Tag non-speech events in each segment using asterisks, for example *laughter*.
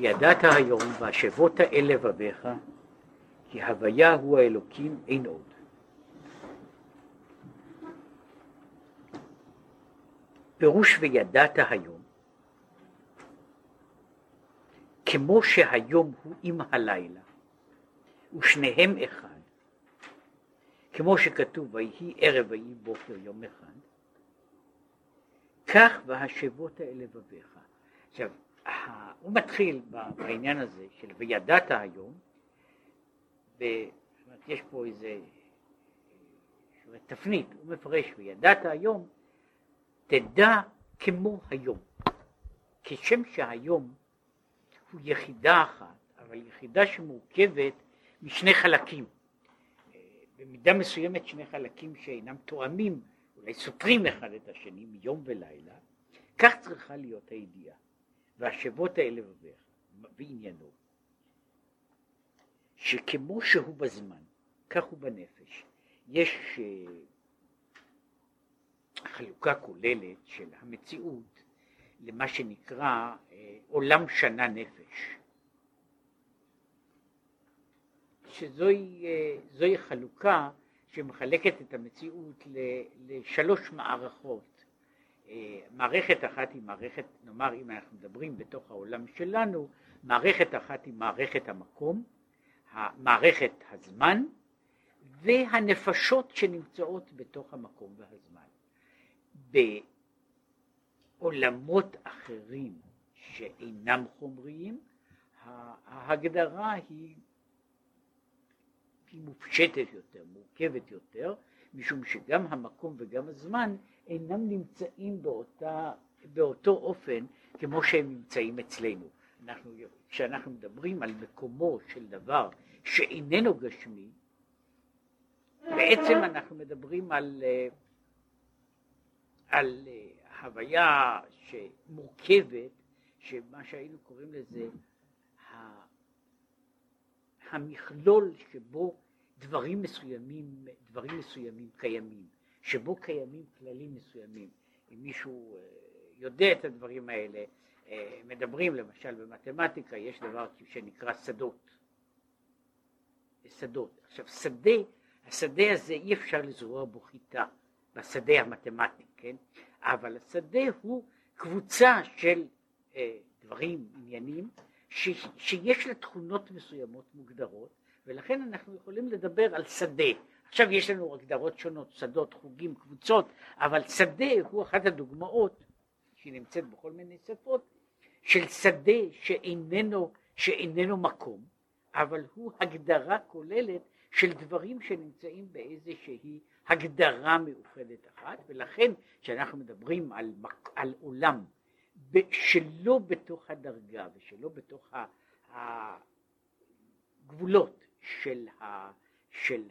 וידעת היום והשבות אל לבביך כי הוויה הוא האלוקים אין עוד. פירוש וידעת היום כמו שהיום הוא עם הלילה ושניהם אחד כמו שכתוב ויהי ערב ויהי בוקר יום אחד כך והשבות אל לבביך עכשיו הוא מתחיל בעניין הזה של וידעת היום, ב, אומרת, יש פה איזה תפנית, הוא מפרש וידעת היום, תדע כמו היום, כשם שהיום הוא יחידה אחת, אבל יחידה שמורכבת משני חלקים, במידה מסוימת שני חלקים שאינם תואמים, אולי סותרים אחד את השני מיום ולילה, כך צריכה להיות הידיעה. והשבות האלה בעניינו, שכמו שהוא בזמן, כך הוא בנפש. יש uh, חלוקה כוללת של המציאות למה שנקרא uh, עולם שנה נפש, שזוהי uh, חלוקה שמחלקת את המציאות לשלוש מערכות מערכת אחת היא מערכת, נאמר אם אנחנו מדברים בתוך העולם שלנו, מערכת אחת היא מערכת המקום, מערכת הזמן והנפשות שנמצאות בתוך המקום והזמן. בעולמות אחרים שאינם חומריים, ההגדרה היא, היא מופשטת יותר, מורכבת יותר, משום שגם המקום וגם הזמן אינם נמצאים באותה, באותו אופן כמו שהם נמצאים אצלנו. אנחנו, כשאנחנו מדברים על מקומו של דבר שאיננו גשמי, בעצם אנחנו מדברים על, על הוויה שמורכבת, שמה שהיינו קוראים לזה המכלול שבו דברים מסוימים, דברים מסוימים קיימים. שבו קיימים כללים מסוימים. אם מישהו אה, יודע את הדברים האלה, אה, מדברים למשל במתמטיקה, יש דבר שנקרא שדות. שדות. עכשיו שדה, השדה הזה אי אפשר לזרוע בו חיטה, בשדה המתמטי, כן? אבל השדה הוא קבוצה של אה, דברים, עניינים, ש, שיש לה תכונות מסוימות מוגדרות, ולכן אנחנו יכולים לדבר על שדה. עכשיו יש לנו הגדרות שונות, שדות, חוגים, קבוצות, אבל שדה הוא אחת הדוגמאות שהיא נמצאת בכל מיני שפות, של שדה שאיננו, שאיננו מקום, אבל הוא הגדרה כוללת של דברים שנמצאים באיזושהי הגדרה מאוחדת אחת, ולכן כשאנחנו מדברים על, על עולם שלא בתוך הדרגה ושלא בתוך הגבולות של, ה, של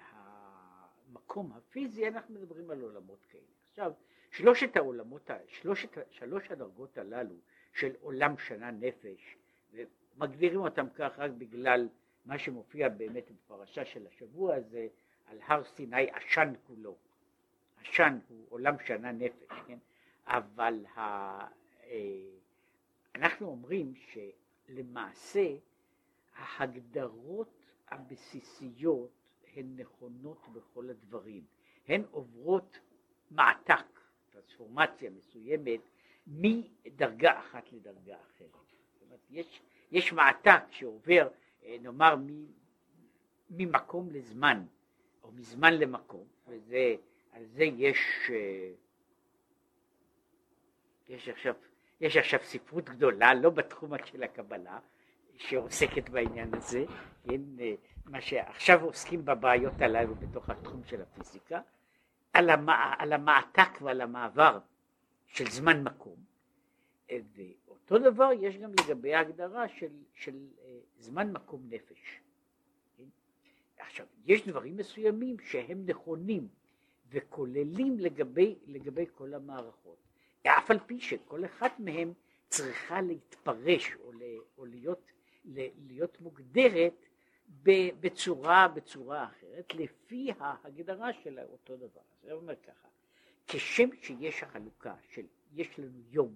המקום הפיזי, אנחנו מדברים על עולמות כאלה. עכשיו, שלושת העולמות, שלושת, שלוש הדרגות הללו של עולם שנה נפש, ומגדירים אותם כך רק בגלל מה שמופיע באמת בפרשה של השבוע הזה, על הר סיני עשן כולו. עשן הוא עולם שנה נפש, כן? אבל ה, אה, אנחנו אומרים שלמעשה ההגדרות הבסיסיות הן נכונות בכל הדברים, הן עוברות מעתק, טרנספורמציה מסוימת, מדרגה אחת לדרגה אחרת. זאת אומרת, יש, יש מעתק שעובר, אה, נאמר, ממקום לזמן, או מזמן למקום, וזה, על זה יש, אה, יש עכשיו, יש עכשיו ספרות גדולה, לא בתחום של הקבלה, שעוסקת בעניין הזה, כן, אה, מה שעכשיו עוסקים בבעיות הללו בתוך התחום של הפיזיקה, על, המע, על המעתק ועל המעבר של זמן מקום, ואותו דבר יש גם לגבי ההגדרה של, של אה, זמן מקום נפש. עכשיו, יש דברים מסוימים שהם נכונים וכוללים לגבי, לגבי כל המערכות, אף על פי שכל אחת מהם צריכה להתפרש או, ל, או להיות להיות מוגדרת בצורה, בצורה אחרת, לפי ההגדרה של אותו דבר. זה אומר ככה, כשם שיש החלוקה של, יש לנו יום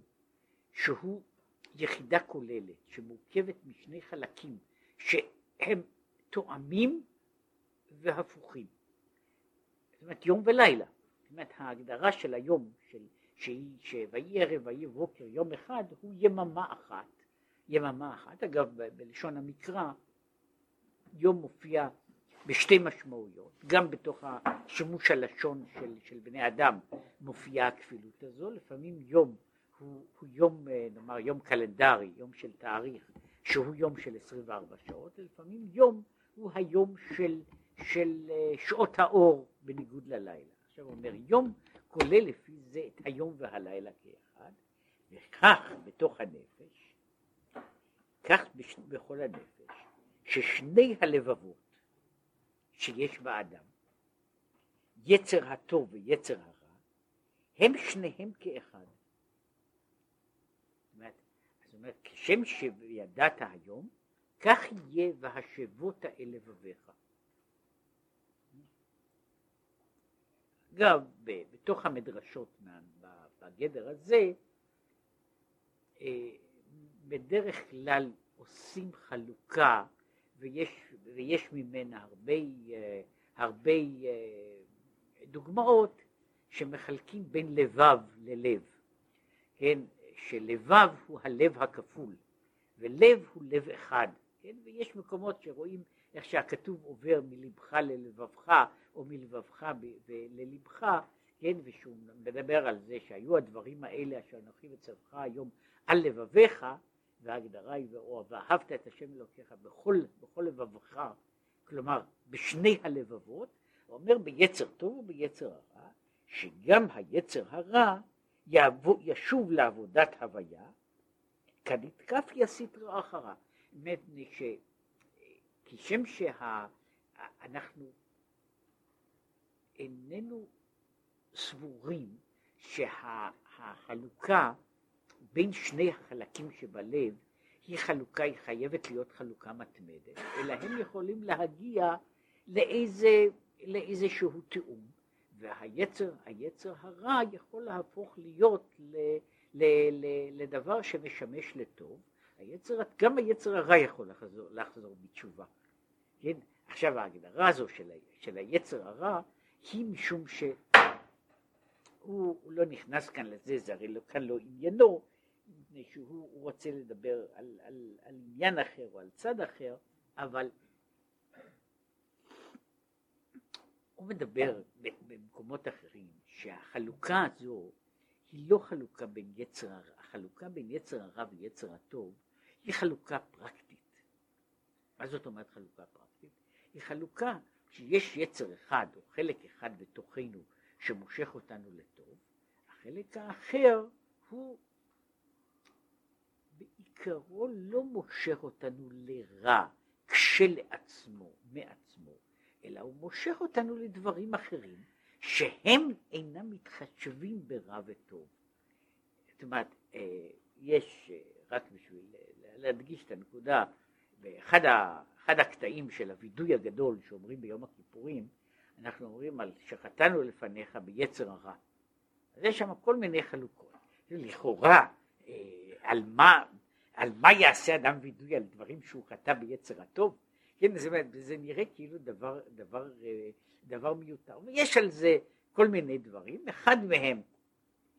שהוא יחידה כוללת שמורכבת משני חלקים שהם תואמים והפוכים. זאת אומרת יום ולילה. זאת אומרת ההגדרה של היום של, שהיא שויהי ערב ויהי בוקר יום אחד הוא יממה אחת. יממה אחת. אגב ב- בלשון המקרא יום מופיע בשתי משמעויות, גם בתוך השימוש הלשון של, של בני אדם מופיעה הכפילות הזו, לפעמים יום הוא, הוא יום, אה, נאמר יום קלנדרי, יום של תאריך, שהוא יום של 24 שעות, ולפעמים יום הוא היום של, של אה, שעות האור בניגוד ללילה. עכשיו הוא אומר יום כולל לפי זה את היום והלילה כאחד, וכך בתוך הנפש, כך בכל הנפש, ששני הלבבות שיש באדם, יצר הטוב ויצר הרע, הם שניהם כאחד. זאת אומרת, כשם שידעת היום, כך יהיה והשבות אל לבביך. אגב, בתוך המדרשות בגדר הזה, אה, בדרך כלל עושים חלוקה ויש, ויש ממנה הרבה, אה, הרבה אה, דוגמאות שמחלקים בין לבב ללב, כן, שלבב הוא הלב הכפול ולב הוא לב אחד, כן, ויש מקומות שרואים איך שהכתוב עובר מלבך ללבבך או מלבבך ללבך, כן, ושהוא מדבר על זה שהיו הדברים האלה אשר אנוכי וצווך היום על לבביך, וההגדרה היא ואהבת את השם אלוקיך בכל, בכל לבבך, כלומר בשני הלבבות, הוא אומר ביצר טוב וביצר הרע, שגם היצר הרע יעבו, ישוב לעבודת הוויה, כנתקף יסית רע אחרה. באמת, ש... כשם שאנחנו איננו סבורים שהחלוקה בין שני החלקים שבלב היא חלוקה, היא חייבת להיות חלוקה מתמדת, אלא הם יכולים להגיע לאיזה, לאיזשהו תיאום, והיצר, היצר הרע יכול להפוך להיות ל, ל, ל, לדבר שמשמש לטוב, היצר, גם היצר הרע יכול לחזור, לחזור בתשובה. כן? עכשיו ההגדרה הזו של, של היצר הרע היא משום שהוא לא נכנס כאן לזה, זה הרי לא, כאן לא עניינו, מפני שהוא רוצה לדבר על, על, על עניין אחר או על צד אחר, אבל הוא מדבר במקומות אחרים שהחלוקה הזו היא לא חלוקה בין יצר הרע, החלוקה בין יצר הרע ויצר הטוב היא חלוקה פרקטית. מה זאת אומרת חלוקה פרקטית? היא חלוקה שיש יצר אחד או חלק אחד בתוכנו שמושך אותנו לטוב, החלק האחר הוא בעיקרו לא מושך אותנו לרע כשלעצמו, מעצמו, אלא הוא מושך אותנו לדברים אחרים שהם אינם מתחשבים ברע וטוב. זאת אומרת, אה, יש, אה, רק בשביל להדגיש את הנקודה, באחד הקטעים של הווידוי הגדול שאומרים ביום הכיפורים, אנחנו אומרים על שחטאנו לפניך ביצר הרע. אז יש שם כל מיני חלוקות. לכאורה, אה, על מה, על מה יעשה אדם וידוי על דברים שהוא חטא ביצר הטוב? כן, זה, זה נראה כאילו דבר, דבר, אה, דבר מיותר. ויש על זה כל מיני דברים, אחד מהם,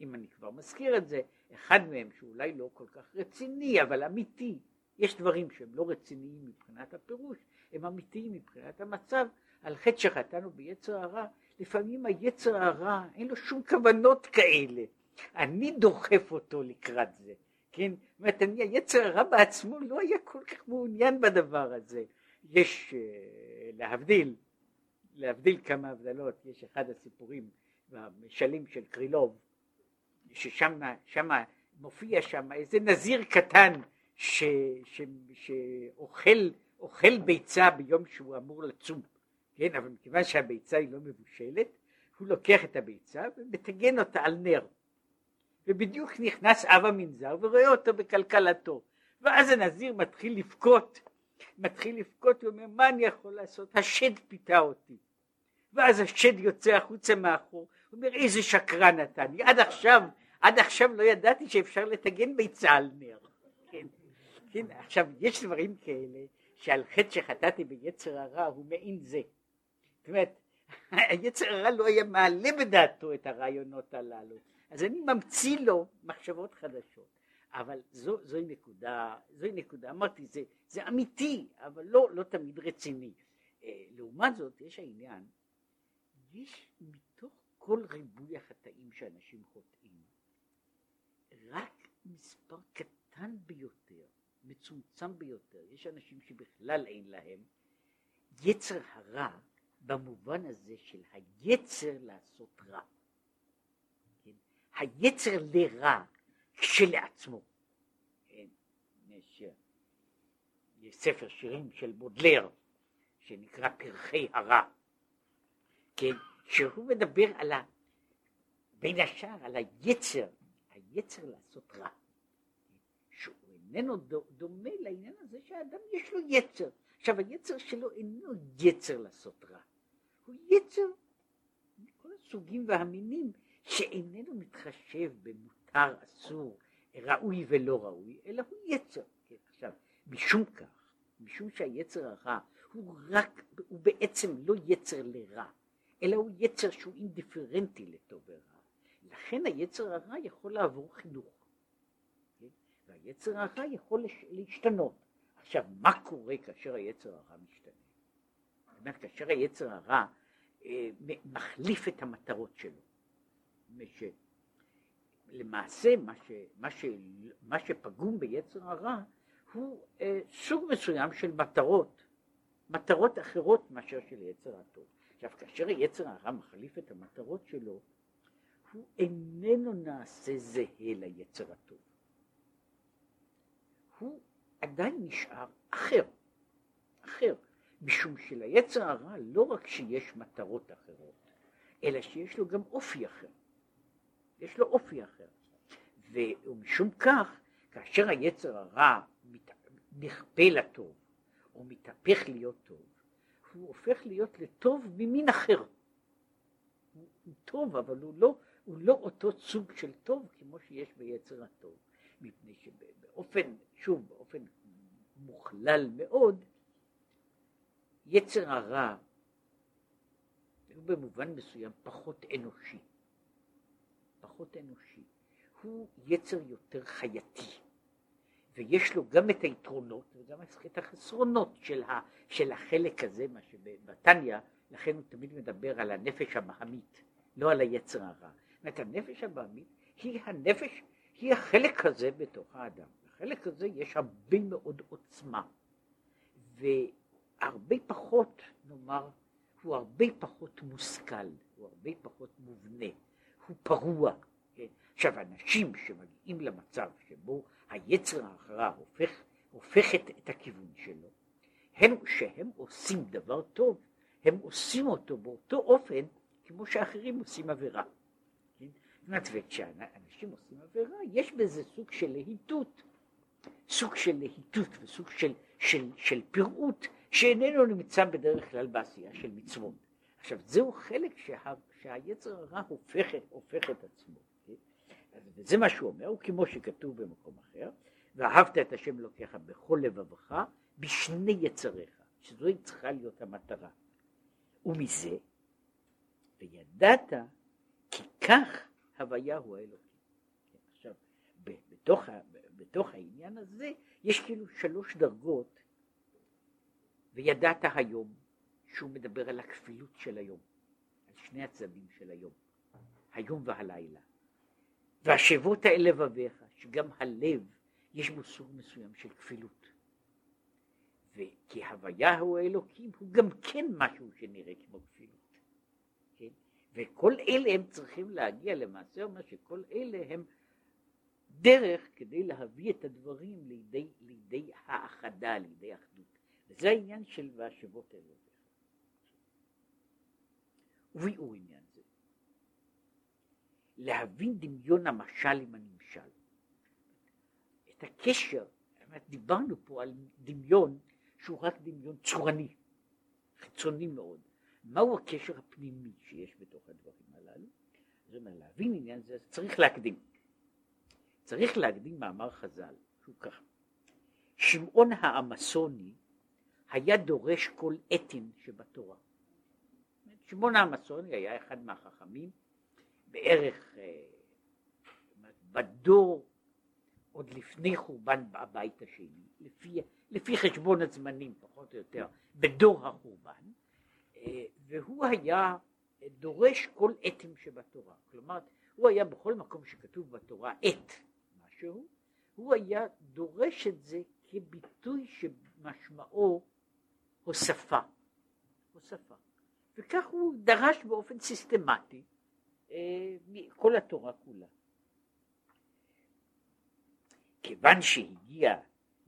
אם אני כבר מזכיר את זה, אחד מהם שאולי לא כל כך רציני, אבל אמיתי, יש דברים שהם לא רציניים מבחינת הפירוש, הם אמיתיים מבחינת המצב, על חטא שחטאנו ביצר הרע, לפעמים היצר הרע אין לו שום כוונות כאלה, אני דוחף אותו לקראת זה, כן? זאת אומרת, היצר הרע בעצמו לא היה כל כך מעוניין בדבר הזה. יש, אה, להבדיל, להבדיל כמה הבדלות, יש אחד הסיפורים במשלים של קרילוב, ששם שם, מופיע שם איזה נזיר קטן ש, ש, שאוכל אוכל ביצה ביום שהוא אמור לצום, כן, אבל מכיוון שהביצה היא לא מבושלת, הוא לוקח את הביצה ומטגן אותה על נר. ובדיוק נכנס אב המנזר ורואה אותו בכלכלתו. ואז הנזיר מתחיל לבכות, מתחיל לבכות, הוא אומר, מה אני יכול לעשות? השד פיתה אותי. ואז השד יוצא החוצה מאחור, הוא אומר, איזה שקרן אתה, אני עד עכשיו, עד עכשיו לא ידעתי שאפשר לטגן ביצה על נר. כן, עכשיו, יש דברים כאלה שעל חטא שחטאתי ביצר הרע הוא מעין זה. זאת אומרת, *laughs* היצר הרע לא היה מעלה בדעתו את הרעיונות הללו, אז אני ממציא לו מחשבות חדשות. אבל זו, זוהי נקודה, זוהי נקודה, אמרתי, זה, זה אמיתי, אבל לא, לא תמיד רציני. אה, לעומת זאת, יש העניין, יש מתוך כל ריבוי החטאים שאנשים חוטאים, רק מספר קטן ביותר, מצומצם ביותר, יש אנשים שבכלל אין להם, יצר הרע במובן הזה של היצר לעשות רע. היצר לרע כשלעצמו. כן? יש, יש ספר שירים של בודלר שנקרא פרחי הרע, כן? שהוא מדבר על ה... בין השאר על היצר, היצר לעשות רע. שהוא איננו דומה לעניין הזה שהאדם יש לו יצר. עכשיו היצר שלו אינו יצר לעשות רע, הוא יצר מכל הסוגים והמינים שאיננו מתחשב במותר אסור, ראוי ולא ראוי, אלא הוא יצר. כן, עכשיו, משום כך, משום שהיצר הרע הוא רק, הוא בעצם לא יצר לרע, אלא הוא יצר שהוא אינדיפרנטי לטוב ורע. לכן היצר הרע יכול לעבור חינוך. כן? והיצר הרע יכול להשתנות. עכשיו, מה קורה כאשר היצר הרע משתנה? זאת אומרת, כאשר היצר הרע אה, מחליף את המטרות שלו. מש... למעשה, מה, ש... מה, ש... מה שפגום ביצר הרע הוא אה, סוג מסוים של מטרות, מטרות אחרות מאשר של יצר הטוב. עכשיו, כאשר היצר הרע מחליף את המטרות שלו, הוא איננו נעשה זהה ליצר הטוב. הוא עדיין נשאר אחר, אחר, משום שליצר הרע לא רק שיש מטרות אחרות, אלא שיש לו גם אופי אחר. יש לו אופי אחר. ומשום כך, כאשר היצר הרע נכפה לטוב, או מתהפך להיות טוב, הוא הופך להיות לטוב ממין אחר. הוא, הוא טוב, אבל הוא לא, הוא לא אותו סוג של טוב כמו שיש ביצר הטוב. מפני שבאופן, שוב, באופן מוכלל מאוד, יצר הרע הוא במובן מסוים פחות אנושי. פחות אנושי. הוא יצר יותר חייתי. ויש לו גם את היתרונות וגם את החסרונות של, ה, של החלק הזה, מה שבתניא, לכן הוא תמיד מדבר על הנפש הבהמית, לא על היצר הרע. זאת אומרת, הנפש הבהמית היא הנפש, היא החלק הזה בתוך האדם. בחלק הזה יש הרבה מאוד עוצמה, והרבה פחות, נאמר, הוא הרבה פחות מושכל, הוא הרבה פחות מובנה, הוא פרוע. כן? עכשיו, אנשים שמגיעים למצב שבו היצר הרע הופך, הופך את, הכיוון שלו, הם, שהם עושים דבר טוב, הם עושים אותו באותו אופן כמו שאחרים עושים עבירה. כן? זאת אומרת, וכשאנשים עושים עבירה, יש בזה סוג של להיטות, סוג של להיטות וסוג של, של, של פיראות שאיננו נמצא בדרך כלל בעשייה של מצוות. עכשיו, זהו חלק שה, שהיצר הרע הופך, הופך את עצמו. וזה מה שהוא אומר, וכמו שכתוב במקום אחר, ואהבת את השם אלוקיך בכל לבבך, בשני יצריך, שזו צריכה להיות המטרה. ומזה, וידעת כי כך הוויה הוא האלוקים. כן, עכשיו, בתוך, בתוך העניין הזה יש כאילו שלוש דרגות, וידעת היום, שהוא מדבר על הכפילות של היום, על שני הצדדים של היום, היום והלילה. והשבות אל לבביך, שגם הלב יש בו סוג מסוים של כפילות. וכי הוויה הוא האלוקים הוא גם כן משהו שנראה כמו כפילות. כן? וכל אלה הם צריכים להגיע למעשה, אומר שכל אלה הם דרך כדי להביא את הדברים לידי, לידי האחדה, לידי אחדות. וזה העניין של והשבות אל וביאור עניין. להבין דמיון המשל עם הנמשל. את הקשר, דיברנו פה על דמיון שהוא רק דמיון צורני, חיצוני מאוד. מהו הקשר הפנימי שיש בתוך הדברים הללו? זאת אומרת, להבין עניין זה, צריך להקדים. צריך להקדים מאמר חז"ל, שהוא ככה. שמעון האמסוני היה דורש כל אתין שבתורה. שמעון האמסוני היה אחד מהחכמים, בערך אה, בדור עוד לפני חורבן הבית השני, לפי, לפי חשבון הזמנים פחות או יותר, בדור החורבן, אה, והוא היה דורש כל אתים שבתורה. כלומר, הוא היה בכל מקום שכתוב בתורה עת משהו, הוא היה דורש את זה כביטוי שמשמעו הוספה. הוספה. וכך הוא דרש באופן סיסטמטי אה, כל התורה כולה. כיוון שהגיע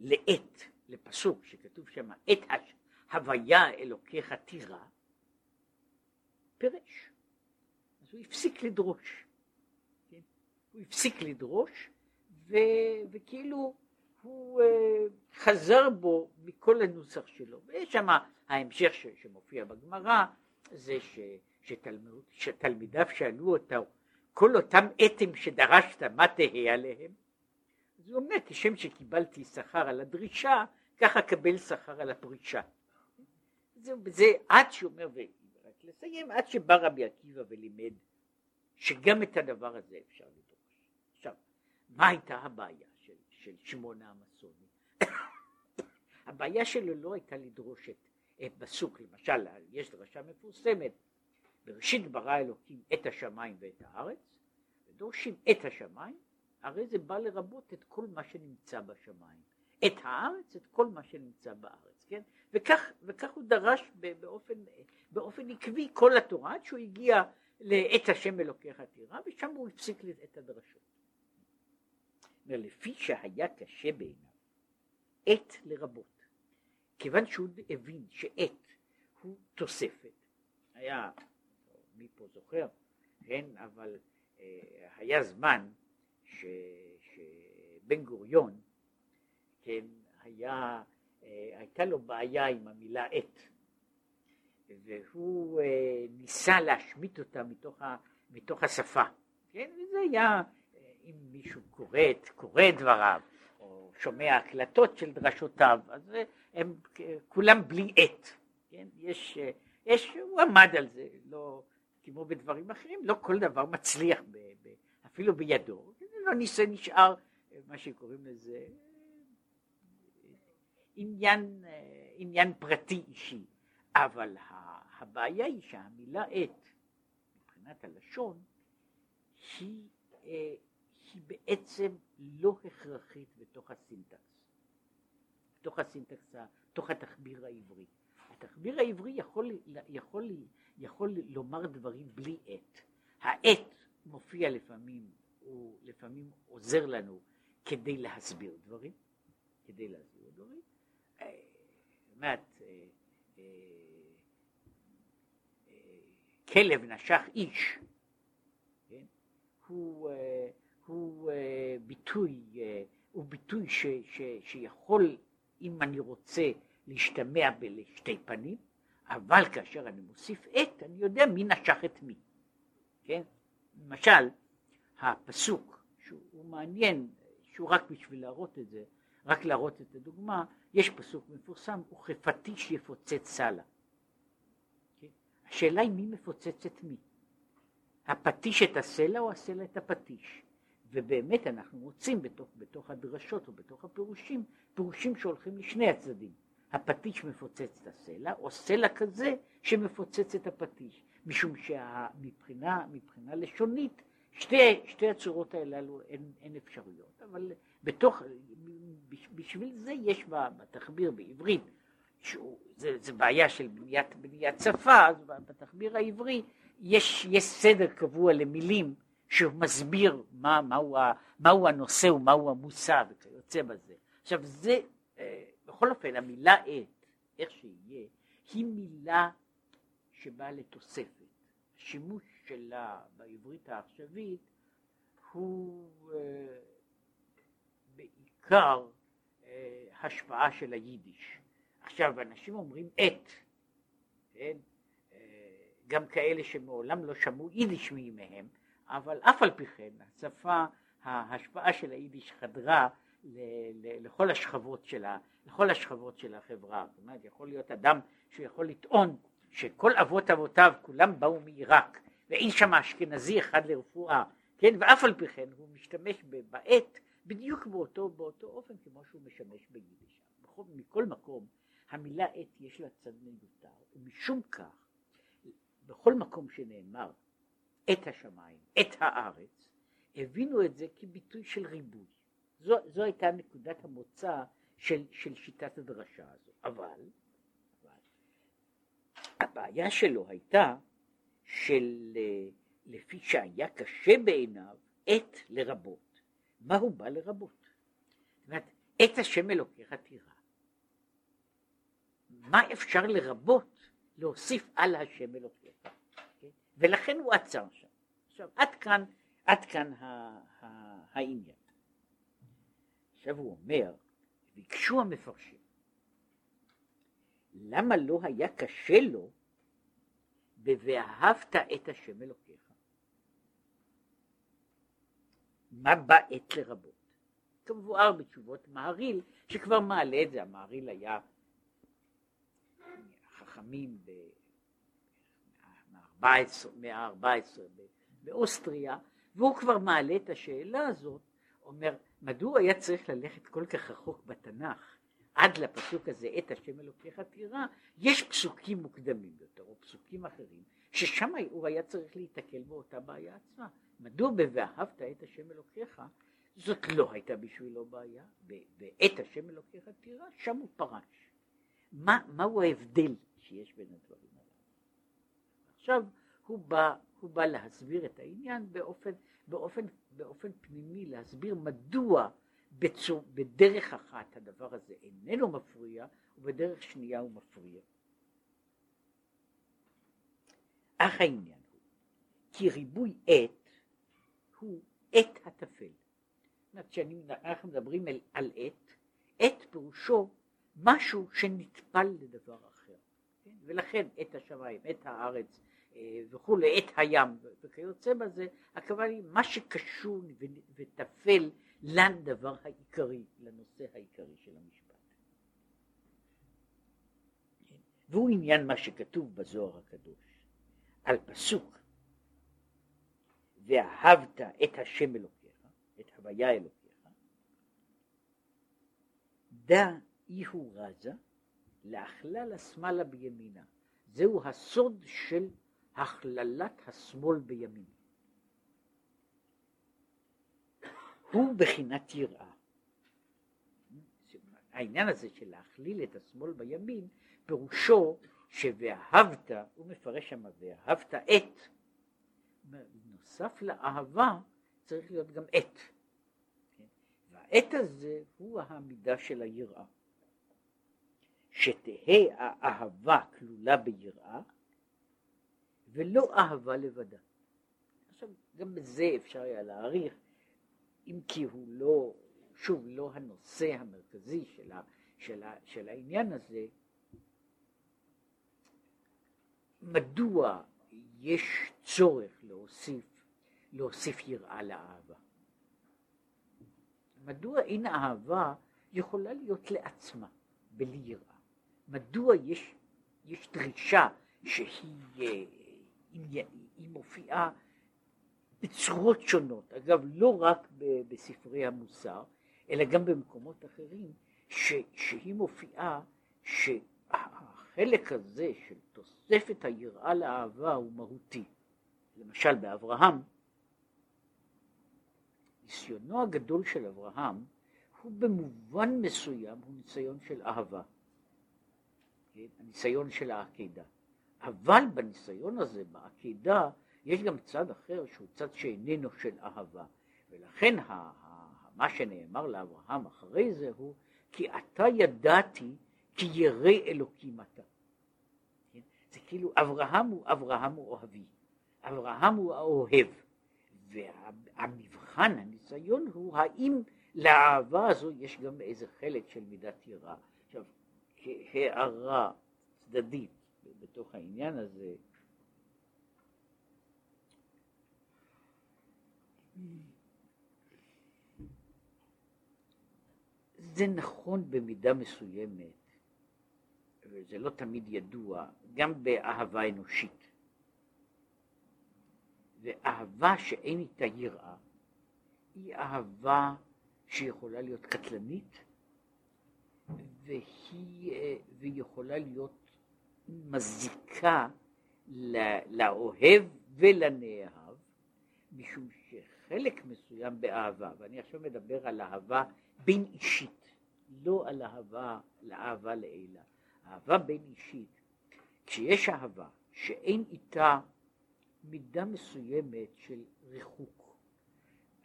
לעת, לפסוק שכתוב שם, עת הוויה אלוקיך תירא, פירש. אז הוא הפסיק לדרוש. כן? הוא הפסיק לדרוש, ו, וכאילו הוא uh, חזר בו מכל הנוסח שלו. ויש שם ההמשך ש, שמופיע בגמרא, זה ש, שתלמיד, שתלמידיו שאלו אותו, כל אותם אתם שדרשת, מה תהא עליהם? אז הוא אומר, כשם שקיבלתי שכר על הדרישה, ככה קבל שכר על הפרישה. זה, זה עד שהוא אומר, רק לסיים, עד שבא רבי עקיבא ולימד שגם את הדבר הזה אפשר לדרוש. עכשיו, מה הייתה הבעיה של, של שמעון האמסוני? *coughs* הבעיה שלו לא הייתה לדרוש את, את בסוק, למשל, יש דרשה מפורסמת, בראשית ברא אלוקים את השמיים ואת הארץ, ודורשים את השמיים, הרי זה בא לרבות את כל מה שנמצא בשמיים, את הארץ, את כל מה שנמצא בארץ, כן? וכך, וכך הוא דרש באופן, באופן עקבי כל התורה עד שהוא הגיע לעת השם אלוקיך תירא ושם הוא הפסיק את הדרשות. לפי שהיה קשה בעיניו עת לרבות כיוון שהוא הבין שעת הוא תוספת. היה מי פה זוכר? כן אבל אה, היה זמן ש, שבן גוריון כן היה אה, הייתה לו בעיה עם המילה עת והוא אה, ניסה להשמיט אותה מתוך, ה, מתוך השפה, כן? וזה היה, אה, אם מישהו קורא, קורא דבריו, או שומע הקלטות של דרשותיו, אז הם כולם בלי עת, כן? יש, יש, הוא עמד על זה, לא, כמו בדברים אחרים, לא כל דבר מצליח ב, ב, אפילו בידו, זה לא ניסה נשאר, מה שקוראים לזה, עניין, עניין פרטי אישי. אבל הבעיה היא שהמילה עת, מבחינת הלשון, היא, אה, היא בעצם לא הכרחית בתוך הסינטקס, בתוך הסינטקס, בתוך התחביר העברי. התחביר העברי יכול, יכול, יכול לומר דברים בלי עת. העת מופיע לפעמים, הוא לפעמים עוזר לנו כדי להסביר דברים, כדי להסביר דברים. אה, אומרת, אה, כלב נשך איש, כן? הוא, אה, הוא אה, ביטוי, אה, הוא ביטוי ש, ש, שיכול, אם אני רוצה, להשתמע בשתי פנים, אבל כאשר אני מוסיף את, אני יודע מי נשך את מי, כן? למשל, הפסוק, שהוא מעניין, שהוא רק בשביל להראות את זה, רק להראות את הדוגמה, יש פסוק מפורסם, וכפטיש יפוצץ סלה. השאלה היא מי מפוצץ את מי. הפטיש את הסלע או הסלע את הפטיש. ובאמת אנחנו מוצאים בתוך, בתוך הדרשות או בתוך הפירושים, פירושים שהולכים לשני הצדדים. הפטיש מפוצץ את הסלע, או סלע כזה שמפוצץ את הפטיש. משום שמבחינה מבחינה לשונית, שתי, שתי הצורות הללו אין, אין אפשרויות. אבל בתוך, בשביל זה יש בתחביר בעברית שהוא, זה, זה בעיה של בניית, בניית שפה, אז בתחביר העברי יש, יש סדר קבוע למילים שמסביר מה, מהו, מהו הנושא ומהו המושא וכיוצא בזה. עכשיו זה, אה, בכל אופן המילה עת, איך שיהיה, היא מילה שבאה לתוספת. השימוש שלה בעברית העכשווית הוא אה, בעיקר אה, השפעה של היידיש. עכשיו, אנשים אומרים את, כן? גם כאלה שמעולם לא שמעו יידיש מימיהם, אבל אף על פי כן, השפה, ההשפעה של היידיש חדרה ל, ל, לכל השכבות של ה, לכל השכבות של החברה. זאת אומרת, יכול להיות אדם שיכול לטעון שכל אבות אבותיו כולם באו מעיראק ואין שם אשכנזי אחד לרפואה, כן, ואף על פי כן הוא משתמש בעט בדיוק באותו, באותו אופן כמו שהוא משמש ביידיש. מכל מקום המילה עת יש לה צד מיותר, ומשום כך בכל מקום שנאמר את השמיים, את הארץ, הבינו את זה כביטוי של ריבוי. זו, זו הייתה נקודת המוצא של, של שיטת הדרשה הזו. אבל, אבל הבעיה שלו הייתה של לפי שהיה קשה בעיניו עת לרבות. מה הוא בא לרבות? זאת אומרת, את השם אלוקיך תירא. מה אפשר לרבות להוסיף על השם אלוקיך? ולכן הוא עצר שם. עכשיו, עד כאן, עד כאן ה, ה, העניין. עכשיו הוא אומר, ביקשו המפרשים, למה לא היה קשה לו ב"ואהבת את השם אלוקיך"? מה בא עת לרבות? כמבואר בתשובות מהרי"ל, שכבר מעלה את זה, המהרי"ל היה חכמים במאה ה-14 באוסטריה, והוא כבר מעלה את השאלה הזאת, אומר, מדוע היה צריך ללכת כל כך רחוק בתנ"ך עד לפסוק הזה, את השם אלוקיך תירא, יש פסוקים מוקדמים יותר, או פסוקים אחרים, ששם הוא היה צריך להיתקל באותה בעיה עצמה. מדוע ב"ואהבת את השם אלוקיך" זאת לא הייתה בשבילו בעיה, ואת השם אלוקיך תירא, שם הוא פרש. מה, מהו ההבדל שיש בין הדברים? עכשיו הוא בא, הוא בא להסביר את העניין באופן, באופן, באופן פנימי, להסביר מדוע בצור, בדרך אחת הדבר הזה איננו מפריע, ובדרך שנייה הוא מפריע. אך העניין הוא, כי ריבוי עת הוא עת הטפל. כשאנחנו מדברים על, על עת, עת פירושו משהו שנטפל לדבר אחר. כן? ולכן עת השמיים, עת הארץ וכולי, עת הים וכיוצא בזה, הכוונה היא מה שקשור וטפל לדבר העיקרי, לנושא העיקרי של המשפט. והוא עניין מה שכתוב בזוהר הקדוש, על פסוק ואהבת את השם אלוקיך, את הוויה אלוקיך, דע אי הוא רזה, להכלל השמאלה בימינה. זהו הסוד של הכללת השמאל בימין. הוא בחינת יראה. העניין הזה של להכליל את השמאל בימין, פירושו ש"ואהבת", הוא מפרש שם "ואהבת את", נוסף לאהבה צריך להיות גם את. כן? והעת הזה הוא המידה של היראה. שתהא האהבה כלולה ביראה ולא אהבה לבדה. עכשיו, גם בזה אפשר היה להעריך, אם כי הוא לא, שוב, לא הנושא המרכזי של, ה, של, ה, של העניין הזה, מדוע יש צורך להוסיף, להוסיף יראה לאהבה? מדוע אין אהבה יכולה להיות לעצמה, בלי יראה? מדוע יש, יש דרישה שהיא היא, היא מופיעה בצורות שונות, אגב לא רק בספרי המוסר, אלא גם במקומות אחרים, ש, שהיא מופיעה שהחלק הזה של תוספת היראה לאהבה הוא מהותי. למשל באברהם, ניסיונו הגדול של אברהם הוא במובן מסוים הוא ניסיון של אהבה. כן? הניסיון של העקידה. אבל בניסיון הזה, בעקידה, יש גם צד אחר שהוא צד שאיננו של אהבה. ולכן ה- ה- מה שנאמר לאברהם אחרי זה הוא כי אתה ידעתי כי ירא אלוקים אתה. כן? זה כאילו אברהם הוא אברהם הוא אוהבי, אברהם הוא האוהב. והמבחן, הניסיון הוא האם לאהבה הזו יש גם איזה חלק של מידת יראה. עכשיו, כהערה צדדית בתוך העניין הזה, זה נכון במידה מסוימת, וזה לא תמיד ידוע, גם באהבה אנושית. ואהבה שאין איתה יראה, היא אהבה שיכולה להיות קטלנית, והיא, והיא יכולה להיות מזיקה לאוהב ולנאהב, משום שחלק מסוים באהבה, ואני עכשיו מדבר על אהבה בין אישית, לא על אהבה לאהבה לעילה, אהבה בין אישית, כשיש אהבה שאין איתה מידה מסוימת של ריחוק,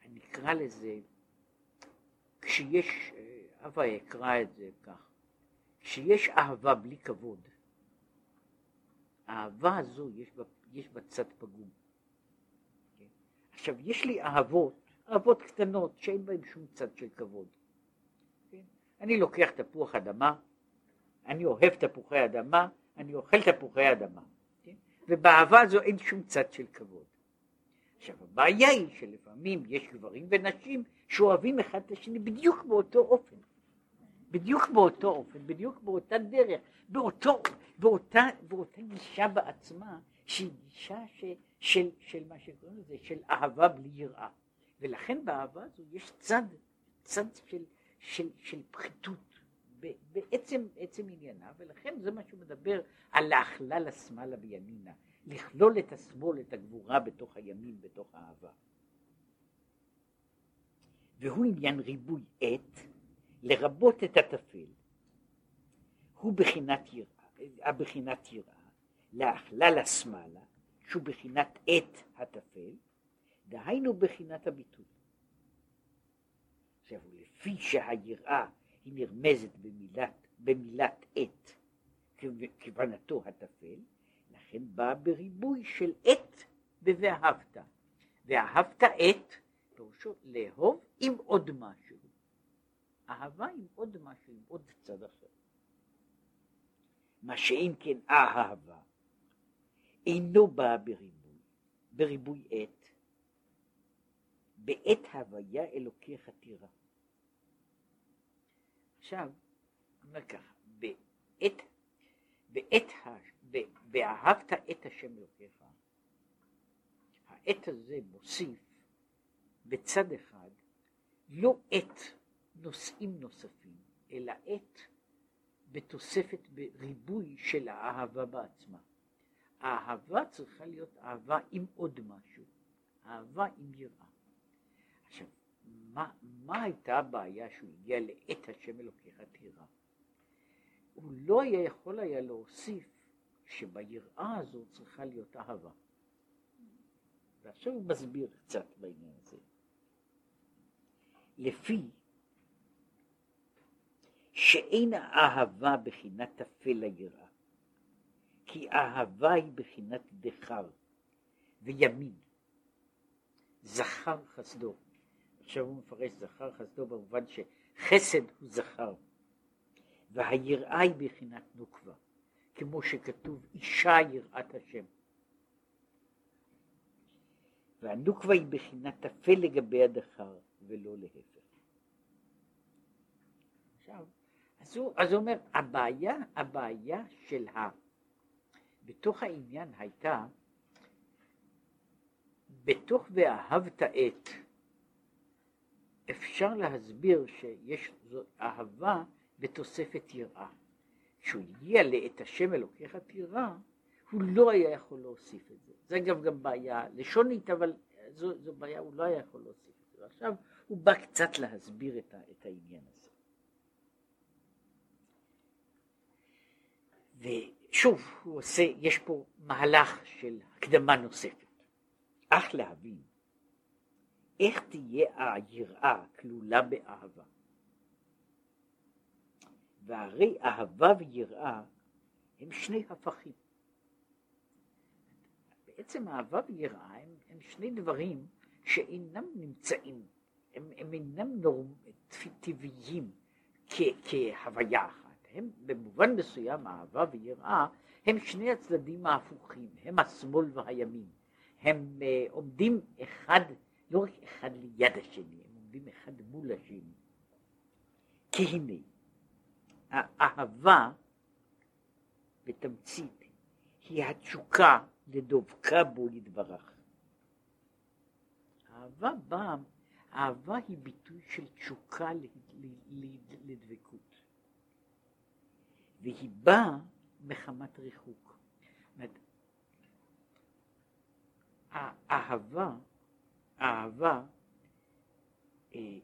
אני אקרא לזה, כשיש, אבא יקרא את זה כך, כשיש אהבה בלי כבוד, האהבה הזו יש בה, יש בה צד פגום. כן? עכשיו, יש לי אהבות, אהבות קטנות, שאין בהן שום צד של כבוד. כן? אני לוקח תפוח אדמה, אני אוהב תפוחי אדמה, אני אוכל תפוחי אדמה. כן? ובאהבה הזו אין שום צד של כבוד. עכשיו, הבעיה היא שלפעמים יש גברים ונשים שאוהבים אחד את השני בדיוק באותו אופן. בדיוק באותו אופן, בדיוק באותה דרך, באותו, באותה, באותה גישה בעצמה, שהיא גישה ש, של, של מה שקוראים לזה, של אהבה בלי יראה. ולכן באהבה הזו יש צד, צד של, של, של פחיתות בעצם עצם עניינה, ולכן זה מה שהוא מדבר על להכלל השמאלה בימינה, לכלול את השמאל, את הגבורה בתוך הימין, בתוך האהבה. והוא עניין ריבוי עת, לרבות את הטפל, הוא בחינת יראה, הבחינת יראה, להכלל השמאלה, שהוא בחינת עת הטפל, דהיינו בחינת הביטוי. עכשיו, לפי שהיראה היא נרמזת במילת, במילת עת, כוונתו הטפל, לכן באה בריבוי של עת ב"ואהבת". ואהבת עת, פירושו לאהוב עם עוד משהו. אהבה עם עוד משהו, עם עוד צד אחר. מה שאם כן אהבה, אינו בא בריבוי, בריבוי עת, בעת הוויה אלוקיך תירא. עכשיו, אומר ככה, בעת, בעת, באהבת את השם אלוקיך, העת הזה מוסיף בצד אחד לא עת נושאים נוספים, אלא עת בתוספת בריבוי של האהבה בעצמה. האהבה צריכה להיות אהבה עם עוד משהו, אהבה עם יראה. עכשיו, מה, מה הייתה הבעיה שהוא הגיע לעת השם אלוקיך תירא? הוא לא היה יכול היה להוסיף שביראה הזו צריכה להיות אהבה. ועכשיו הוא מסביר קצת בעניין הזה. לפי שאין האהבה בחינת תפל היראה, כי אהבה היא בחינת דחר וימין, זכר חסדו. עכשיו הוא מפרש זכר חסדו במובן שחסד הוא זכר, והיראה היא בחינת נוקבה, כמו שכתוב אישה יראת השם. והנוקבה היא בחינת תפל לגבי הדחר ולא להפך. עכשיו, אז הוא, אז הוא אומר, הבעיה, הבעיה של ה... בתוך העניין הייתה, בתוך ואהבת את, אפשר להסביר שיש אהבה בתוספת יראה. כשהוא הגיע לאת השם אלוקיך תירא, הוא לא היה יכול להוסיף את זה. זה אגב גם בעיה לשונית, אבל זו, זו בעיה, הוא לא היה יכול להוסיף את זה. ועכשיו הוא בא קצת להסביר את, ה, את העניין הזה. ושוב, הוא עושה, יש פה מהלך של הקדמה נוספת. אך להבין איך תהיה היראה כלולה באהבה. והרי אהבה ויראה הם שני הפכים. בעצם אהבה ויראה הם, הם שני דברים שאינם נמצאים, הם, הם אינם נורם, טבעיים כהוויה אחת. הם במובן מסוים אהבה ויראה הם שני הצדדים ההפוכים, הם השמאל והימין. הם uh, עומדים אחד, לא רק אחד ליד השני, הם עומדים אחד מול השני. כי הנה, האהבה בתמצית היא התשוקה לדבקה בו יתברך. אהבה באה, אהבה היא ביטוי של תשוקה לדבקות. והיא באה מחמת ריחוק. האהבה, האהבה, אה,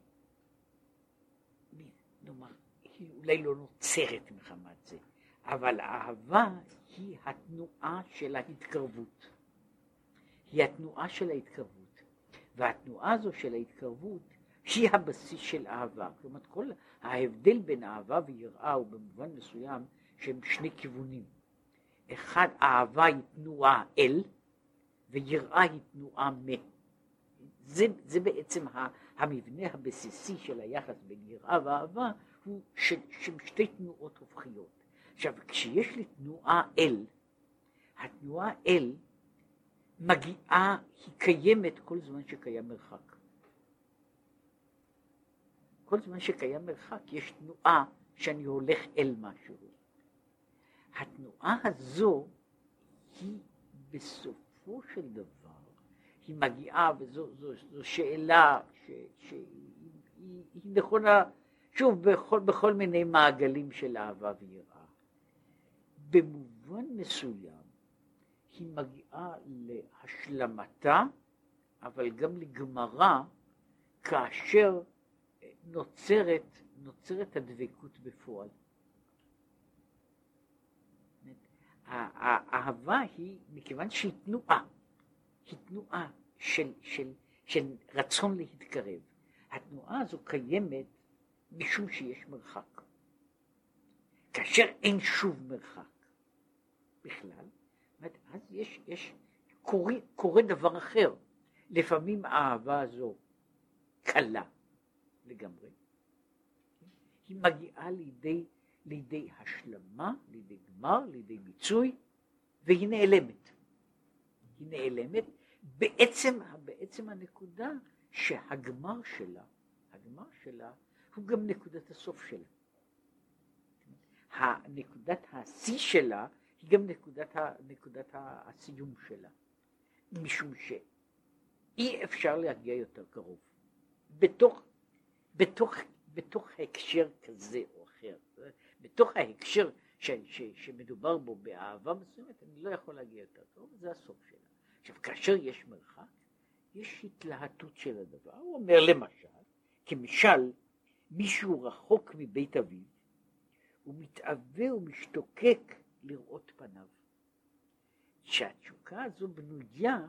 נאמר, היא אולי לא נוצרת מחמת זה, אבל האהבה היא התנועה של ההתקרבות. היא התנועה של ההתקרבות. והתנועה הזו של ההתקרבות היא הבסיס של אהבה. כלומר, כל ההבדל בין אהבה ויראה הוא במובן מסוים שהם שני כיוונים. אחד, אהבה היא תנועה אל, ויראה היא תנועה מ. זה, זה בעצם המבנה הבסיסי של היחס בין יראה ואהבה, הוא של שתי תנועות הופכיות. עכשיו, כשיש לי תנועה אל, התנועה אל מגיעה, היא קיימת כל זמן שקיים מרחק. כל זמן שקיים מרחק יש תנועה שאני הולך אל משהו. התנועה הזו היא בסופו של דבר, היא מגיעה, וזו זו, זו שאלה שהיא נכונה, שוב, בכל, בכל מיני מעגלים של אהבה ויראה. במובן מסוים היא מגיעה להשלמתה, אבל גם לגמרה, כאשר נוצרת, נוצרת הדבקות בפועל. האהבה היא, מכיוון שהיא תנועה, היא תנועה של, של, של רצון להתקרב. התנועה הזו קיימת משום שיש מרחק. כאשר אין שוב מרחק, בכלל, אז יש, יש, קורה, קורה דבר אחר. לפעמים האהבה הזו קלה לגמרי. היא מגיעה לידי, לידי השלמה, לידי גמר, לידי מיצוי, והיא נעלמת. היא נעלמת בעצם, בעצם הנקודה שהגמר שלה, הגמר שלה הוא גם נקודת הסוף שלה. נקודת השיא שלה היא גם נקודת, ה, נקודת הסיום שלה, משום שאי אפשר להגיע יותר קרוב. בתוך, בתוך, בתוך הקשר כזה או אחר, בתוך ההקשר ש, ש, שמדובר בו באהבה מסוימת, אני לא יכול להגיע יותר קרוב, זה הסוף שלה. עכשיו, כאשר יש מרחק, יש התלהטות של הדבר. הוא אומר למשל, כמשל, מישהו רחוק מבית אביו, הוא מתאווה ומשתוקק לראות פניו. שהתשוקה הזו בנויה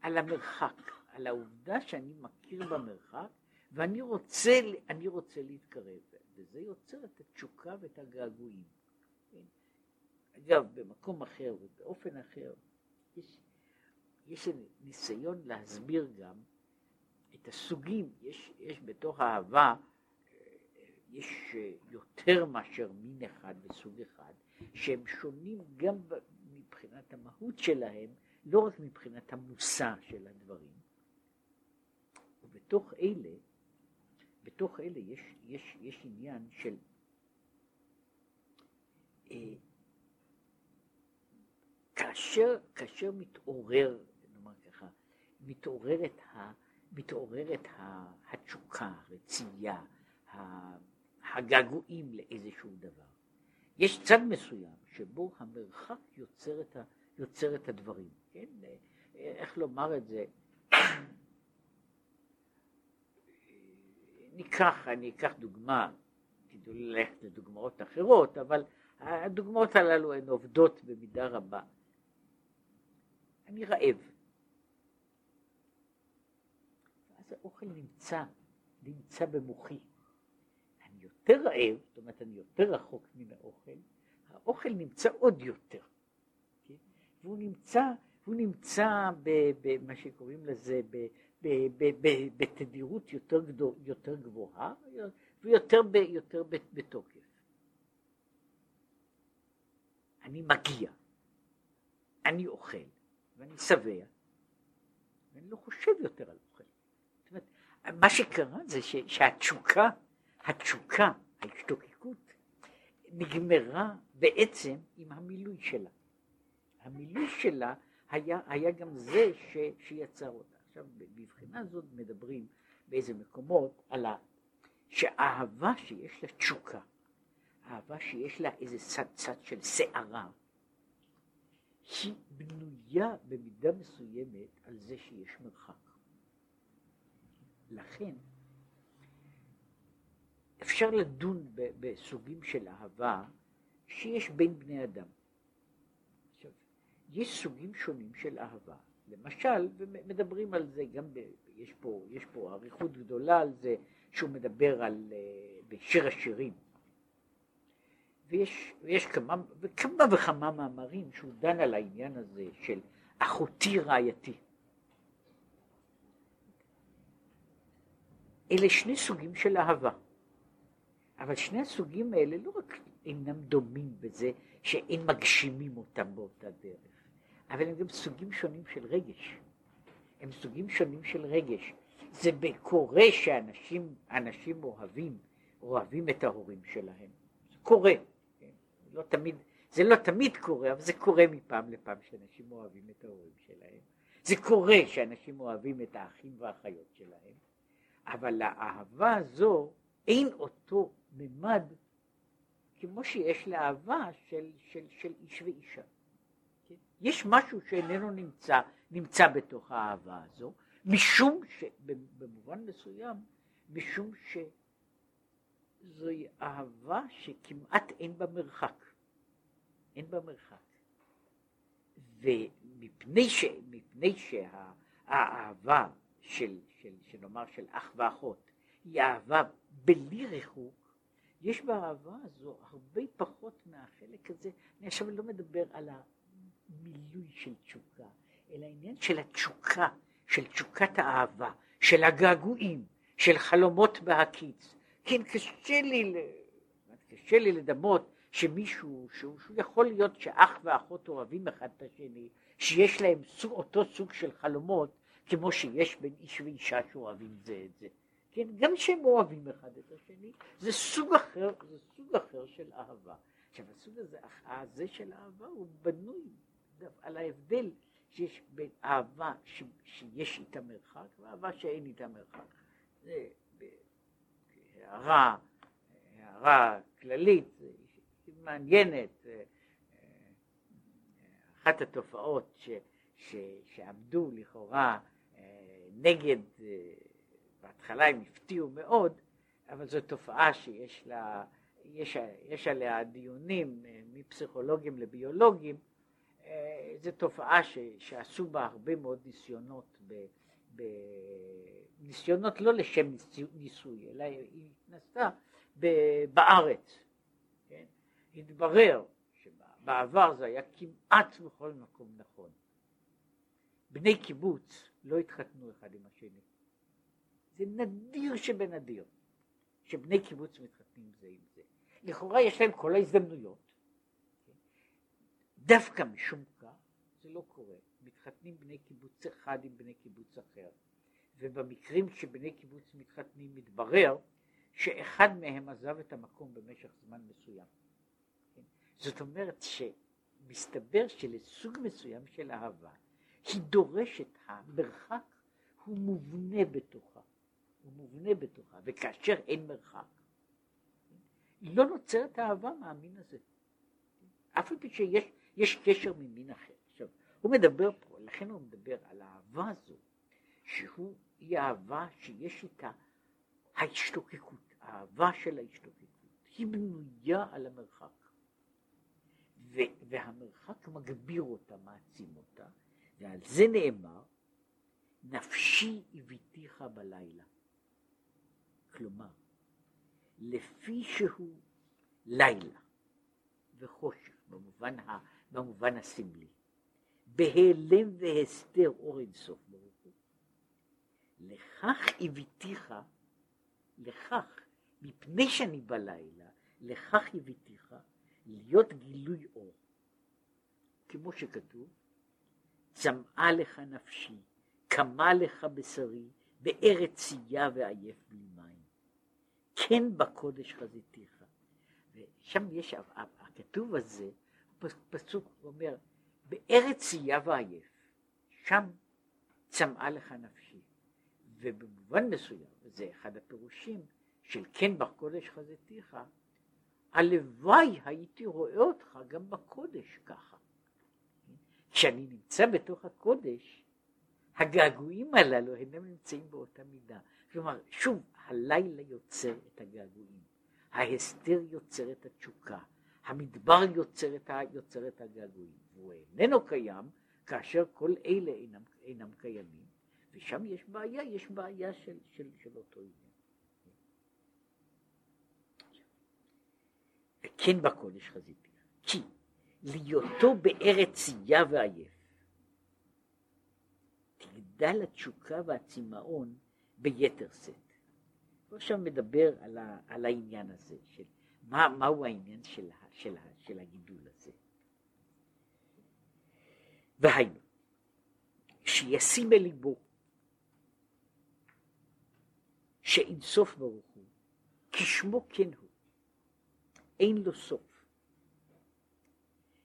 על המרחק, על העובדה שאני מכיר במרחק ואני רוצה, רוצה להתקרב, וזה יוצר את התשוקה ואת הגעגועים. כן? אגב, במקום אחר ובאופן אחר, יש, יש ניסיון להסביר גם את הסוגים, יש, יש בתוך האהבה, יש יותר מאשר מין אחד וסוג אחד, שהם שונים גם מבחינת המהות שלהם, לא רק מבחינת המושא של הדברים. ובתוך אלה, בתוך אלה יש, יש, יש עניין של אה, כאשר, כאשר מתעורר, נאמר ככה, מתעוררת, ה, מתעוררת ה, התשוקה, הרצייה, הגעגועים לאיזשהו דבר. יש צד מסוים שבו המרחק יוצר את, ה, יוצר את הדברים, כן? איך לומר את זה? ניקח, אני אקח דוגמה, תדעו ללכת לדוגמאות אחרות, אבל הדוגמאות הללו הן עובדות במידה רבה. אני רעב. אז האוכל נמצא, נמצא במוחי. יותר רעב, זאת אומרת אני יותר רחוק מן האוכל, האוכל נמצא עוד יותר. כן? והוא נמצא, הוא נמצא במה שקוראים לזה, בתדירות יותר, גדול, יותר גבוהה ויותר ב, יותר בתוקף. אני מגיע, אני אוכל ואני שבע, ואני לא חושב יותר על אוכל. זאת אומרת, מה שקרה זה שהתשוקה התשוקה, ההשתוקקות נגמרה בעצם עם המילוי שלה. המילוי שלה היה, היה גם זה ש, שיצר אותה. עכשיו, בבחינה זאת מדברים באיזה מקומות על ה... שאהבה שיש לה תשוקה, אהבה שיש לה איזה צד צד של שערה, היא בנויה במידה מסוימת על זה שיש מרחק. לכן אפשר לדון בסוגים של אהבה שיש בין בני אדם. עכשיו, יש סוגים שונים של אהבה. למשל, ומדברים על זה גם, ב, יש, פה, יש פה אריכות גדולה על זה, שהוא מדבר על, uh, בשיר השירים. ויש, ויש כמה, וכמה וכמה מאמרים שהוא דן על העניין הזה של אחותי רעייתי. אלה שני סוגים של אהבה. אבל שני הסוגים האלה לא רק אינם דומים בזה שאין מגשימים אותם באותה דרך, אבל הם גם סוגים שונים של רגש. הם סוגים שונים של רגש. זה קורה שאנשים אנשים אוהבים, אוהבים את ההורים שלהם. זה קורה. כן? לא תמיד, זה לא תמיד קורה, אבל זה קורה מפעם לפעם שאנשים אוהבים את ההורים שלהם. זה קורה שאנשים אוהבים את האחים והאחיות שלהם, אבל לאהבה הזו אין אותו ממד כמו שיש לאהבה של, של, של איש ואישה. יש משהו שאיננו נמצא, נמצא בתוך האהבה הזו, משום שבמובן מסוים, משום שזוהי אהבה שכמעט אין בה מרחק. אין בה מרחק. ומפני ש, מפני שהאהבה של, של, שנאמר, של אח ואחות, היא אהבה בלי ריחוק, יש באהבה הזו הרבה פחות מהחלק הזה, אני עכשיו לא מדבר על המילוי של תשוקה, אלא העניין של התשוקה, של תשוקת האהבה, של הגעגועים, של חלומות בהקיץ. כן, קשה לי, קשה לי לדמות שמישהו, שהוא, שהוא יכול להיות שאח ואחות אוהבים אחד את השני, שיש להם סוג, אותו סוג של חלומות, כמו שיש בין איש ואישה שאוהבים זה את זה. כן, גם שהם אוהבים אחד את השני, זה סוג אחר, זה סוג אחר של אהבה. עכשיו הסוג הזה, הזה של אהבה הוא בנוי על ההבדל שיש בין אהבה ש, שיש איתה מרחק ואהבה שאין איתה מרחק. זה הערה, הערה כללית, מעניינת, אחת התופעות ש, ש, שעמדו לכאורה אה, נגד בהתחלה הם הפתיעו מאוד, אבל זו תופעה שיש לה, יש, יש עליה דיונים אה, מפסיכולוגים לביולוגים, אה, זו תופעה ש, שעשו בה הרבה מאוד ניסיונות, ב, ב, ניסיונות לא לשם ניסוי, אלא היא נעשתה בארץ. כן? התברר שבעבר זה היה כמעט בכל מקום נכון. בני קיבוץ לא התחתנו אחד עם השני. זה נדיר שבנדיר, שבני קיבוץ מתחתנים זה עם זה. לכאורה יש להם כל ההזדמנויות. דווקא משום כך זה לא קורה. מתחתנים בני קיבוץ אחד עם בני קיבוץ אחר. ובמקרים שבני קיבוץ מתחתנים מתברר שאחד מהם עזב את המקום במשך זמן מסוים. זאת אומרת שמסתבר שלסוג מסוים של אהבה היא דורשת, המרחק הוא מובנה בתוכה. הוא מובנה בתוכה, וכאשר אין מרחק, לא נוצרת אהבה מהמין הזה. אף על פי שיש קשר ממין אחר. עכשיו, הוא מדבר פה, לכן הוא מדבר על האהבה הזו, שהוא, היא אהבה שיש איתה ההשתוקקות, האהבה של ההשתוקקות, היא בנויה על המרחק. ו- והמרחק מגביר אותה, מעצים אותה, ועל זה נאמר, נפשי הביתיך בלילה. כלומר, לפי שהוא לילה וחושך במובן, ה, במובן הסמלי, בהיעלם והסתר אור אינסוף ברוך הוא, לכך הביתיך, לכך, מפני שאני בלילה, לכך הביתיך להיות גילוי אור. כמו שכתוב, צמאה לך נפשי, קמה לך בשרי, בארץ צייה ועייף בלי מים. כן בקודש חזיתיך. ושם יש, הכתוב הזה, פסוק אומר, בארץ צייה ועייף, שם צמאה לך נפשי. ובמובן מסוים, וזה אחד הפירושים של כן בקודש חזיתיך, הלוואי הייתי רואה אותך גם בקודש ככה. כשאני נמצא בתוך הקודש, הגעגועים הללו אינם נמצאים באותה מידה. כלומר, שוב, הלילה יוצר את הגעגועים, ההסתר יוצר את התשוקה, המדבר יוצר את, ה, יוצר את הגעגועים, והוא איננו קיים כאשר כל אלה אינם, אינם קיימים, ושם יש בעיה, יש בעיה של, של, של אותו עניין. וכן בקודש חזיתי, כי להיותו בארץ צייה ועייף, תגדל התשוקה והצמאון ביתר שאת. עכשיו מדבר על, ה, על העניין הזה, של מה, מהו העניין של, של, של הגידול הזה. והיינו, שישים אל ליבו שאין סוף ברוך הוא, כשמו כן הוא, אין לו סוף.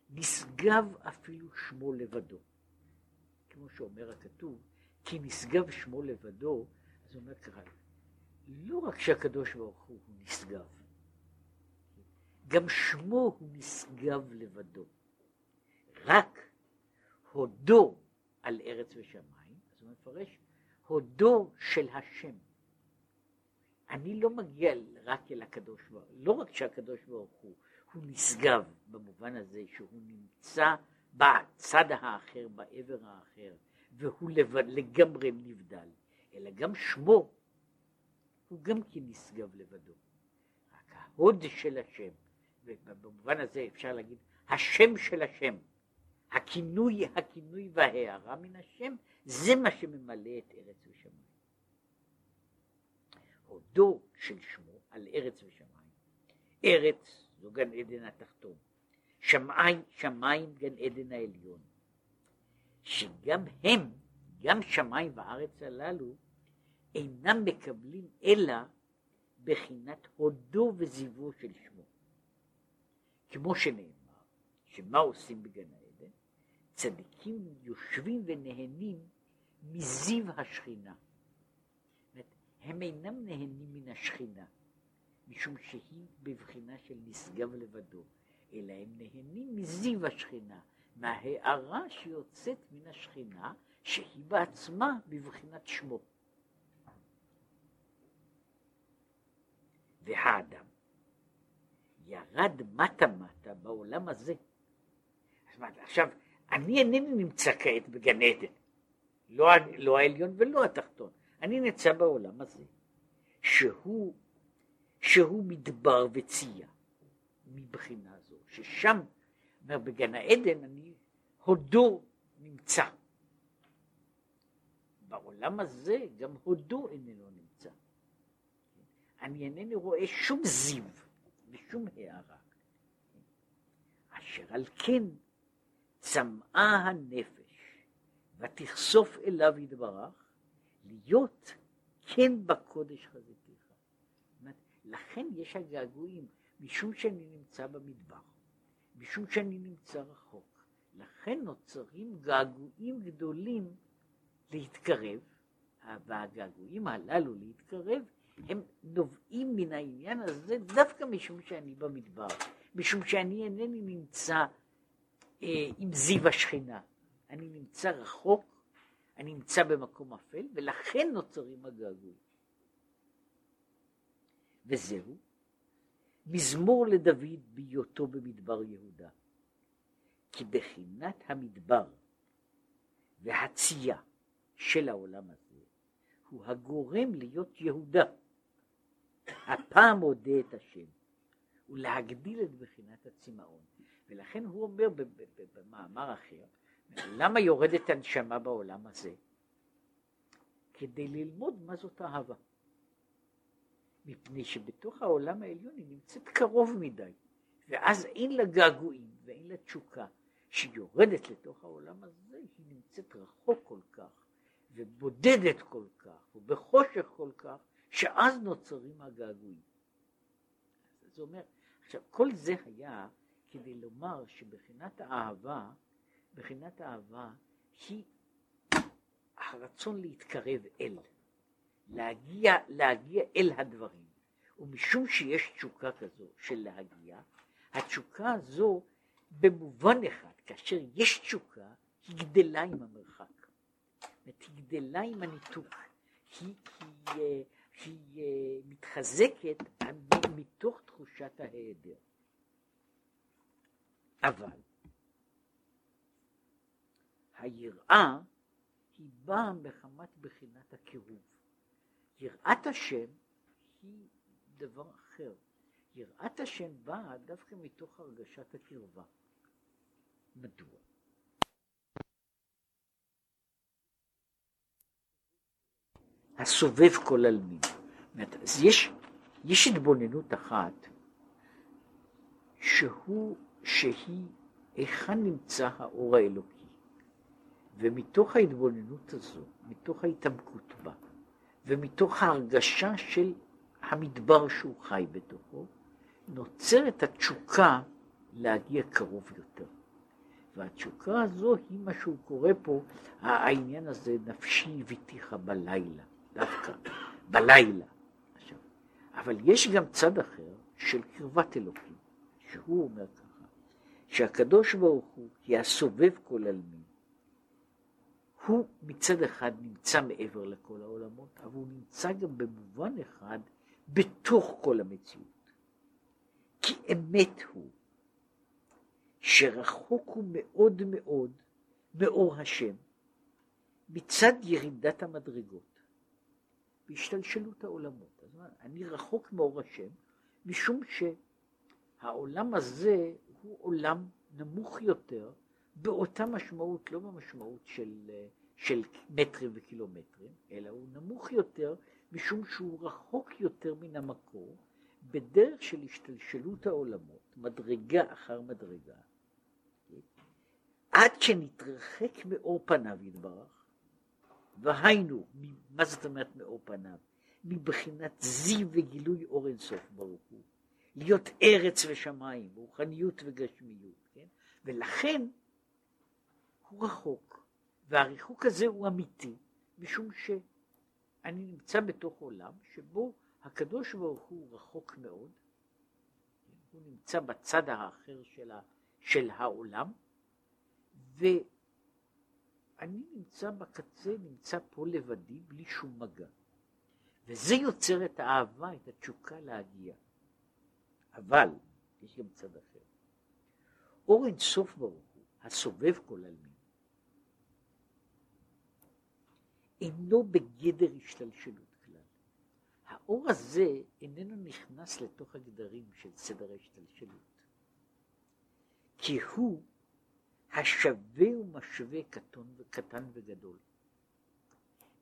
נשגב אפילו שמו לבדו. כמו שאומר הכתוב, כי נשגב שמו לבדו, אז הוא אומר ככה, לא רק שהקדוש ברוך הוא נשגב, גם שמו הוא נשגב לבדו. רק הודו על ארץ ושמיים, אז הוא מפרש, הודו של השם. אני לא מגיע רק אל הקדוש ברוך הוא, לא רק שהקדוש ברוך הוא, הוא נשגב במובן הזה שהוא נמצא בצד האחר, בעבר האחר, והוא לבד, לגמרי נבדל, אלא גם שמו הוא גם כן נשגב לבדו. רק ההוד של השם, ובמובן הזה אפשר להגיד השם של השם, הכינוי, הכינוי וההערה מן השם, זה מה שממלא את ארץ ושמיים. הודו של שמו על ארץ ושמיים. ארץ זו גן עדן התחתון, שמיים, שמיים גן עדן העליון, שגם הם, גם שמיים וארץ הללו, אינם מקבלים אלא בחינת הודו וזיוו של שמו. כמו שנאמר, שמה עושים בגן העדן? צדיקים יושבים ונהנים מזיו השכינה. הם אינם נהנים מן השכינה, משום שהיא בבחינה של נשגב לבדו, אלא הם נהנים מזיו השכינה, מההערה שיוצאת מן השכינה, שהיא בעצמה בבחינת שמו. והאדם ירד מטה מטה בעולם הזה. עכשיו, אני אינני נמצא כעת בגן עדן, לא, לא העליון ולא התחתון, אני נמצא בעולם הזה, שהוא, שהוא מדבר וצייה, מבחינה זו, ששם, אומר, בגן העדן אני הודו נמצא. בעולם הזה גם הודו איננו נמצא. אני אינני רואה שום זיו ושום הערה. אשר על כן צמאה הנפש ותכסוף אליו יתברך להיות כן בקודש חזיתיך. לכן יש הגעגועים, משום שאני נמצא במדבר, משום שאני נמצא רחוק. לכן נוצרים געגועים גדולים להתקרב, והגעגועים הללו להתקרב הם נובעים מן העניין הזה דווקא משום שאני במדבר, משום שאני אינני נמצא אה, עם זיו השכינה, אני נמצא רחוק, אני נמצא במקום אפל, ולכן נוצרים הגעגועים. וזהו מזמור לדוד בהיותו במדבר יהודה, כי בחינת המדבר והצייה של העולם הזה הוא הגורם להיות יהודה. הפעם אודה את השם, ולהגדיל את בחינת הצמאון. ולכן הוא אומר במאמר אחר, למה יורדת הנשמה בעולם הזה? כדי ללמוד מה זאת אהבה. מפני שבתוך העולם העליון היא נמצאת קרוב מדי, ואז אין לה געגועים ואין לה תשוקה. כשהיא יורדת לתוך העולם הזה, היא נמצאת רחוק כל כך, ובודדת כל כך, ובחושך כל כך, שאז נוצרים הגעגועים. זה אומר, עכשיו, כל זה היה כדי לומר שבחינת האהבה, בחינת האהבה היא הרצון להתקרב אל, להגיע, להגיע אל הדברים. ומשום שיש תשוקה כזו של להגיע, התשוקה הזו במובן אחד, כאשר יש תשוקה, היא גדלה עם המרחק. היא גדלה עם הניתוק. היא, היא, היא, היא מתחזקת מתוך תחושת ההיעדר. אבל היראה היא באה מחמת בחינת הקירוב. יראת השם היא דבר אחר. יראת השם באה דווקא מתוך הרגשת הקרבה. מדוע? הסובב כל עלמין. אז יש, יש התבוננות אחת שהוא, שהיא היכן נמצא האור האלוקי. ומתוך ההתבוננות הזו, מתוך ההתעמקות בה, ומתוך ההרגשה של המדבר שהוא חי בתוכו, נוצרת התשוקה להגיע קרוב יותר. והתשוקה הזו היא מה שהוא קורא פה, העניין הזה, נפשי הביתיך בלילה, דווקא, בלילה. עכשיו, אבל יש גם צד אחר של קרבת אלוקים, שהוא אומר ככה, שהקדוש ברוך הוא, כי הסובב כל עלמין, הוא מצד אחד נמצא מעבר לכל העולמות, אבל הוא נמצא גם במובן אחד בתוך כל המציאות. כי אמת הוא שרחוק הוא מאוד מאוד מאור השם מצד ירידת המדרגות והשתלשלות העולמות. אז אני רחוק מאור השם משום שהעולם הזה הוא עולם נמוך יותר באותה משמעות, לא במשמעות של, של מטרים וקילומטרים, אלא הוא נמוך יותר משום שהוא רחוק יותר מן המקור בדרך של השתלשלות העולמות, מדרגה אחר מדרגה, עד שנתרחק מאור פניו יתברך, והיינו, מה זאת אומרת מאור פניו? מבחינת זיו וגילוי אור אינסוף ברוך הוא, להיות ארץ ושמיים, רוחניות וגשמיות, כן? ולכן הוא רחוק, והריחוק הזה הוא אמיתי, משום שאני נמצא בתוך עולם שבו הקדוש ברוך הוא רחוק מאוד, הוא נמצא בצד האחר של, ה, של העולם, ואני נמצא בקצה, נמצא פה לבדי, בלי שום מגע. וזה יוצר את האהבה, את התשוקה להגיע. אבל, יש גם צד אחר. אור אין סוף ברוך הוא, הסובב כל עלמין, אינו בגדר השתלשלות. האור הזה איננו נכנס לתוך הגדרים של סדר ההשתלשלות, כי הוא השווה ומשווה קטון, קטן וגדול.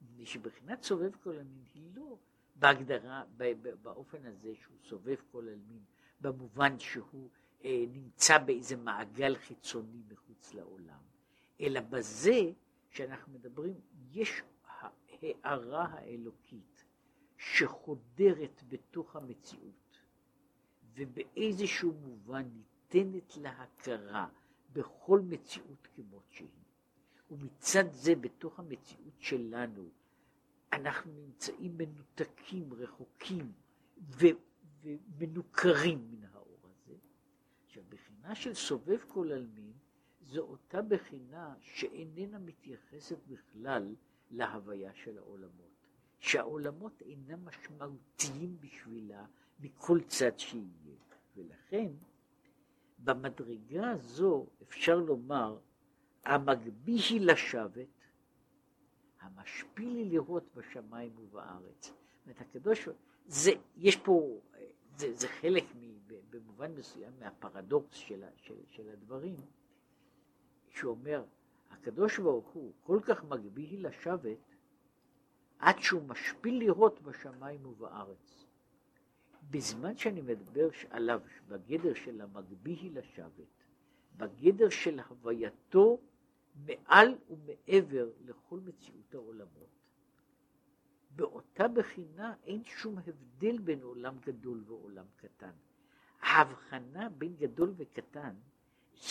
מפני שבחינת סובב כל עלמין היא לא בהגדרה, באופן הזה שהוא סובב כל עלמין, במובן שהוא אה, נמצא באיזה מעגל חיצוני מחוץ לעולם, אלא בזה שאנחנו מדברים, יש הערה האלוקית שחודרת בתוך המציאות ובאיזשהו מובן ניתנת להכרה בכל מציאות כמות שהיא. ומצד זה בתוך המציאות שלנו אנחנו נמצאים מנותקים, רחוקים ו- ומנוכרים מן האור הזה. עכשיו, בחינה של סובב כל עלמין זו אותה בחינה שאיננה מתייחסת בכלל להוויה של העולמות. שהעולמות אינם משמעותיים בשבילה מכל צד שיהיה. ולכן במדרגה הזו אפשר לומר, המגביא היא לשבת, המשפיל היא לראות בשמיים ובארץ. זאת אומרת, הקדוש, זה, יש פה, זה, זה חלק מ, במובן מסוים מהפרדוקס של, של, של הדברים, שאומר, הקדוש ברוך הוא כל כך מגביא היא לשבת, עד שהוא משפיל לראות בשמיים ובארץ. בזמן שאני מדבר עליו בגדר של המגביא לשבת, בגדר של הווייתו מעל ומעבר לכל מציאות העולמות, באותה בחינה אין שום הבדל בין עולם גדול ועולם קטן. ההבחנה בין גדול וקטן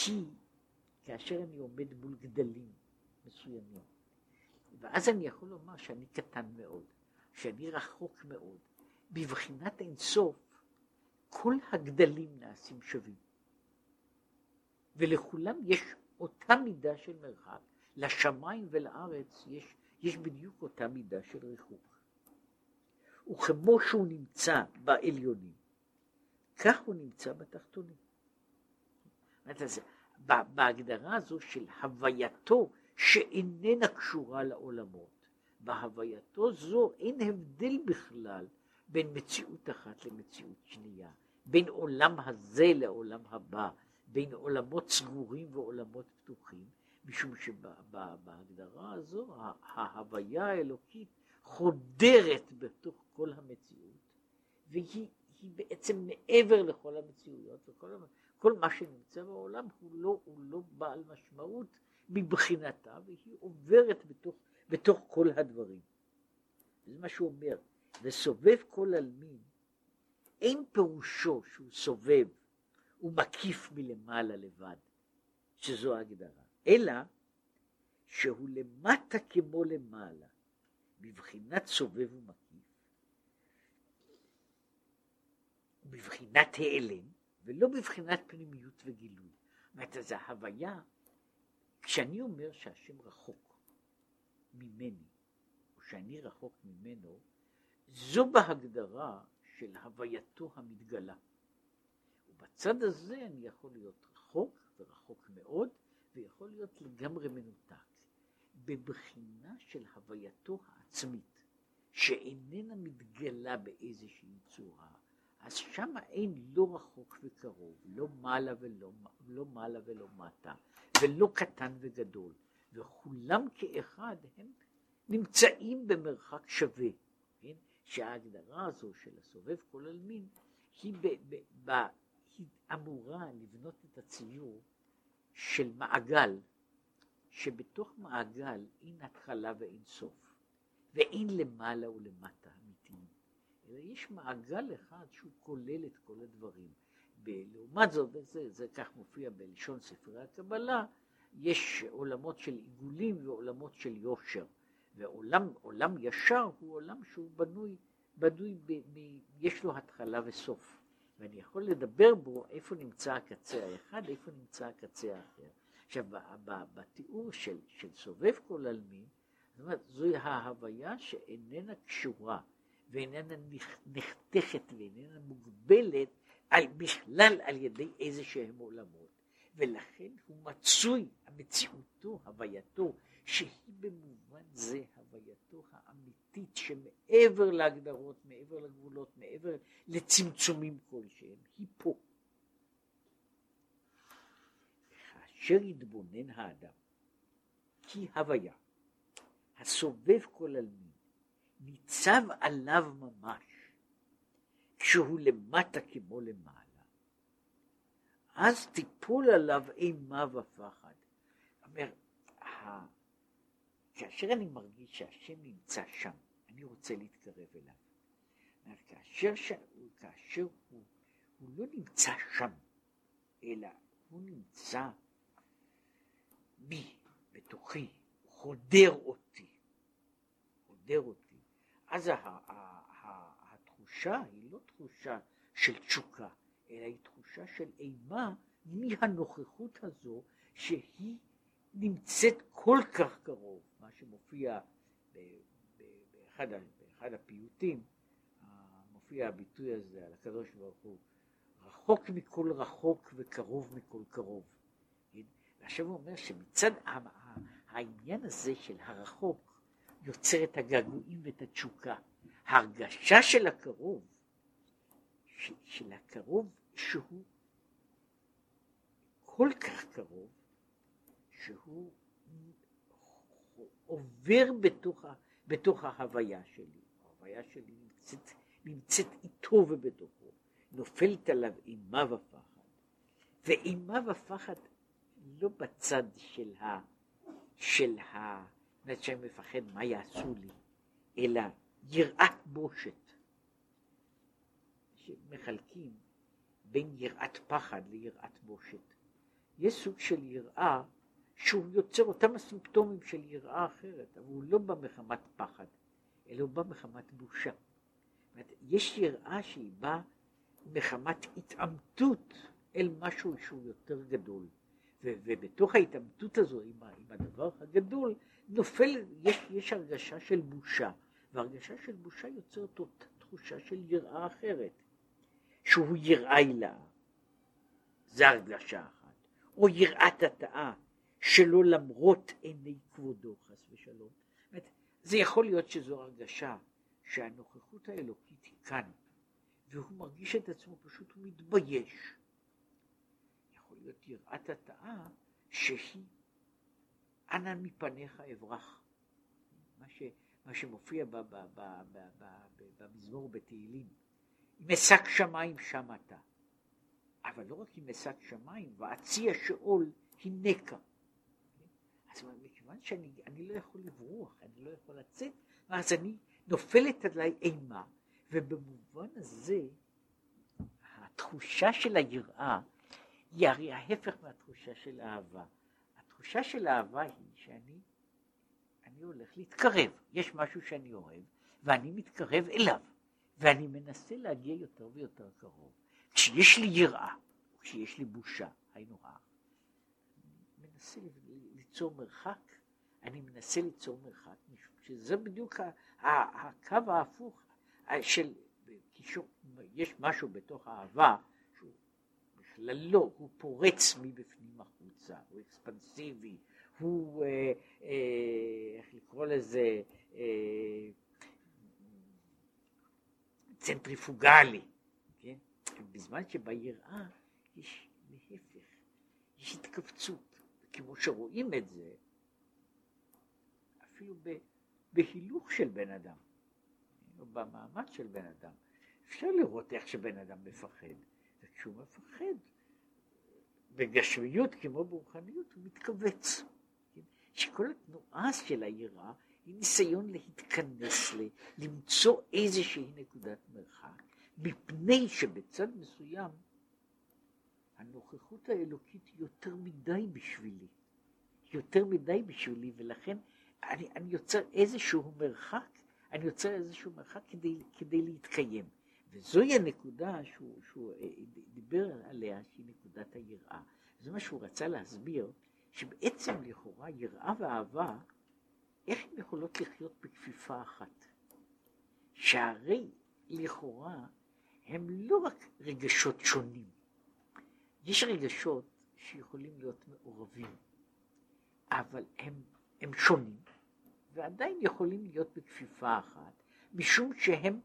היא כאשר אני עומד מול גדלים מסוימים. ואז אני יכול לומר שאני קטן מאוד, שאני רחוק מאוד. בבחינת אינסוף, כל הגדלים נעשים שווים. ולכולם יש אותה מידה של מרחק. לשמיים ולארץ יש, יש בדיוק אותה מידה של ריחוק. וכמו שהוא נמצא בעליונים, כך הוא נמצא בתחתונים. בהגדרה הזו של הווייתו שאיננה קשורה לעולמות, בהווייתו זו אין הבדל בכלל בין מציאות אחת למציאות שנייה, בין עולם הזה לעולם הבא, בין עולמות סגורים ועולמות פתוחים, משום שבהגדרה הזו ההוויה האלוקית חודרת בתוך כל המציאות, והיא בעצם מעבר לכל המציאויות, וכל כל מה שנמצא בעולם הוא לא, הוא לא בעל משמעות מבחינתה, והיא עוברת בתוך, בתוך כל הדברים. זה מה שהוא אומר, וסובב כל עלמין, אין פירושו שהוא סובב, הוא מקיף מלמעלה לבד, שזו ההגדרה, אלא שהוא למטה כמו למעלה, בבחינת סובב ומקיף, בבחינת העלם, ולא בבחינת פנימיות וגילוי. זאת אומרת, זו הוויה, כשאני אומר שהשם רחוק ממני, או שאני רחוק ממנו, זו בהגדרה של הווייתו המתגלה. ובצד הזה אני יכול להיות רחוק ורחוק מאוד, ויכול להיות לגמרי מנותק. בבחינה של הווייתו העצמית, שאיננה מתגלה באיזושהי צורה, אז שם אין לא רחוק וקרוב, לא מעלה ולא, לא מעלה ולא מטה, ולא קטן וגדול, וכולם כאחד הם נמצאים במרחק שווה, כן? שההגדרה הזו של הסובב כל עלמין היא, ב, ב, ב, היא אמורה לבנות את הציור של מעגל, שבתוך מעגל אין התחלה ואין סוף, ואין למעלה ולמטה. אלא יש מעגל אחד שהוא כולל את כל הדברים. לעומת זאת, וזה זה כך מופיע בלשון ספרי הקבלה, יש עולמות של עיגולים ועולמות של יושר. ועולם ישר הוא עולם שהוא בנוי, בנוי ב, ב, יש לו התחלה וסוף. ואני יכול לדבר בו איפה נמצא הקצה האחד, איפה נמצא הקצה האחר. עכשיו, בתיאור של, של סובב כל עלמין, זאת אומרת, זוהי ההוויה שאיננה קשורה ואיננה נחתכת ואיננה מוגבלת על, בכלל על ידי איזה שהם עולמות. ולכן הוא מצוי, המציאותו, הווייתו, שהיא במובן זה הווייתו האמיתית שמעבר להגדרות, מעבר לגבולות, מעבר לצמצומים כלשהם, היא פה. כאשר יתבונן האדם, כי הוויה, הסובב כל עלמין, ניצב עליו ממש, כשהוא למטה כמו למעלה. אז תיפול עליו אימה ופחד. אומר, כאשר אני מרגיש שהשם נמצא שם, אני רוצה להתקרב אליו. כאשר, ש... כאשר הוא, הוא לא נמצא שם, אלא הוא נמצא בי, בתוכי, חודר אותי, חודר אותי. אז התחושה היא לא תחושה של תשוקה, אלא היא תחושה של אימה מהנוכחות הזו שהיא נמצאת כל כך קרוב, מה שמופיע באחד, באחד הפיוטים, מופיע הביטוי הזה על הקדוש ברוך הוא, רחוק מכל רחוק וקרוב מכל קרוב. ועכשיו הוא אומר שמצד העניין הזה של הרחוק, יוצר את הגעגועים ואת התשוקה. ההרגשה של הקרוב, של הקרוב שהוא כל כך קרוב, שהוא עובר בתוך, בתוך ההוויה שלי. ההוויה שלי נמצאת, נמצאת איתו ובתוכו, נופלת עליו אימה ופחד. ואימה ופחד לא בצד של ה... של ה... אומרת שאני מפחד מה יעשו לי, אלא יראת בושת. שמחלקים בין יראת פחד ליראת בושת. יש סוג של יראה שהוא יוצר אותם הסימפטומים של יראה אחרת, אבל הוא לא בא מחמת פחד, אלא הוא בא מחמת בושה. יש יראה שהיא באה מחמת התעמתות אל משהו שהוא יותר גדול. ו- ובתוך ההתעמתות הזו עם, עם הדבר הגדול, נופל, יש, יש הרגשה של בושה, והרגשה של בושה יוצרת אותה תחושה של יראה אחרת, שהוא יראה הילה, זה הרגשה אחת, או יראת התאה, שלא למרות עיני כבודו חס ושלום. זה יכול להיות שזו הרגשה שהנוכחות האלוקית היא כאן, והוא מרגיש את עצמו פשוט, הוא מתבייש. יכול להיות יראת התאה שהיא אנא מפניך אברח. מה, ש, מה שמופיע במזמור בתהילים. משק שמיים שם אתה. אבל לא רק עם משק שמיים, ואציע שאול הנקה. אז מכיוון שאני לא יכול לברוח, אני לא יכול לצאת, אז אני נופלת עליי אימה, ובמובן הזה התחושה של היראה היא הרי ההפך מהתחושה של אהבה. התחושה של אהבה היא שאני אני הולך להתקרב, יש משהו שאני אוהב ואני מתקרב אליו ואני מנסה להגיע יותר ויותר קרוב. כשיש לי יראה, כשיש לי בושה, היינו אני מנסה ליצור מרחק, אני מנסה ליצור מרחק, משום שזה בדיוק הקו ההפוך של, יש משהו בתוך האהבה שהוא בכלל לא, הוא פורץ מבפנים החוצה, הוא אקספנסיבי, הוא, אה, אה, איך לקרוא לזה, אה, צנטריפוגלי, כן? בזמן שביראה יש להפך, יש התכווצות, כמו שרואים את זה, אפילו בהילוך של בן אדם, או במאמץ של בן אדם. אפשר לראות איך שבן אדם מפחד, וכשהוא מפחד, בגשמיות כמו ברוחניות הוא מתכווץ. שכל התנועה של היראה היא ניסיון להתכנס, למצוא איזושהי נקודת מרחק, מפני שבצד מסוים הנוכחות האלוקית היא יותר מדי בשבילי, יותר מדי בשבילי, ולכן אני, אני יוצר איזשהו מרחק, אני יוצר איזשהו מרחק כדי, כדי להתקיים. וזוהי הנקודה שהוא, שהוא אה, דיבר עליה, שהיא נקודת היראה. זה מה שהוא רצה להסביר, שבעצם לכאורה יראה ואהבה, איך הן יכולות לחיות בכפיפה אחת? שהרי לכאורה הם לא רק רגשות שונים, יש רגשות שיכולים להיות מעורבים, אבל הם, הם שונים, ועדיין יכולים להיות בכפיפה אחת, משום שהם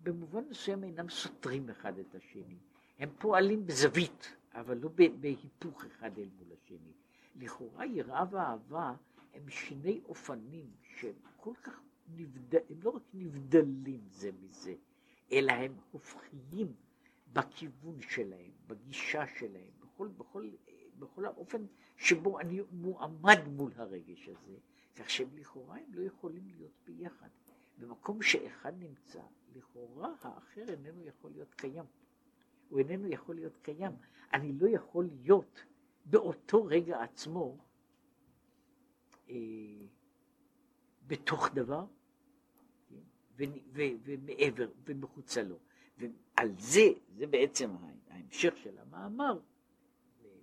במובן מסוים אינם סותרים אחד את השני. הם פועלים בזווית, אבל לא בהיפוך אחד אל מול השני. לכאורה יראה ואהבה הם שני אופנים שהם כל כך נבדלים, הם לא רק נבדלים זה מזה, אלא הם הופכיים בכיוון שלהם, בגישה שלהם, בכל, בכל, בכל האופן שבו אני מועמד מול הרגש הזה, כך שהם לכאורה הם לא יכולים להיות ביחד. במקום שאחד נמצא, לכאורה האחר איננו יכול להיות קיים. הוא איננו יכול להיות קיים. אני לא יכול להיות באותו רגע עצמו אה, בתוך דבר כן? ומעבר ומחוצה לו. ועל זה, זה בעצם ההמשך של המאמר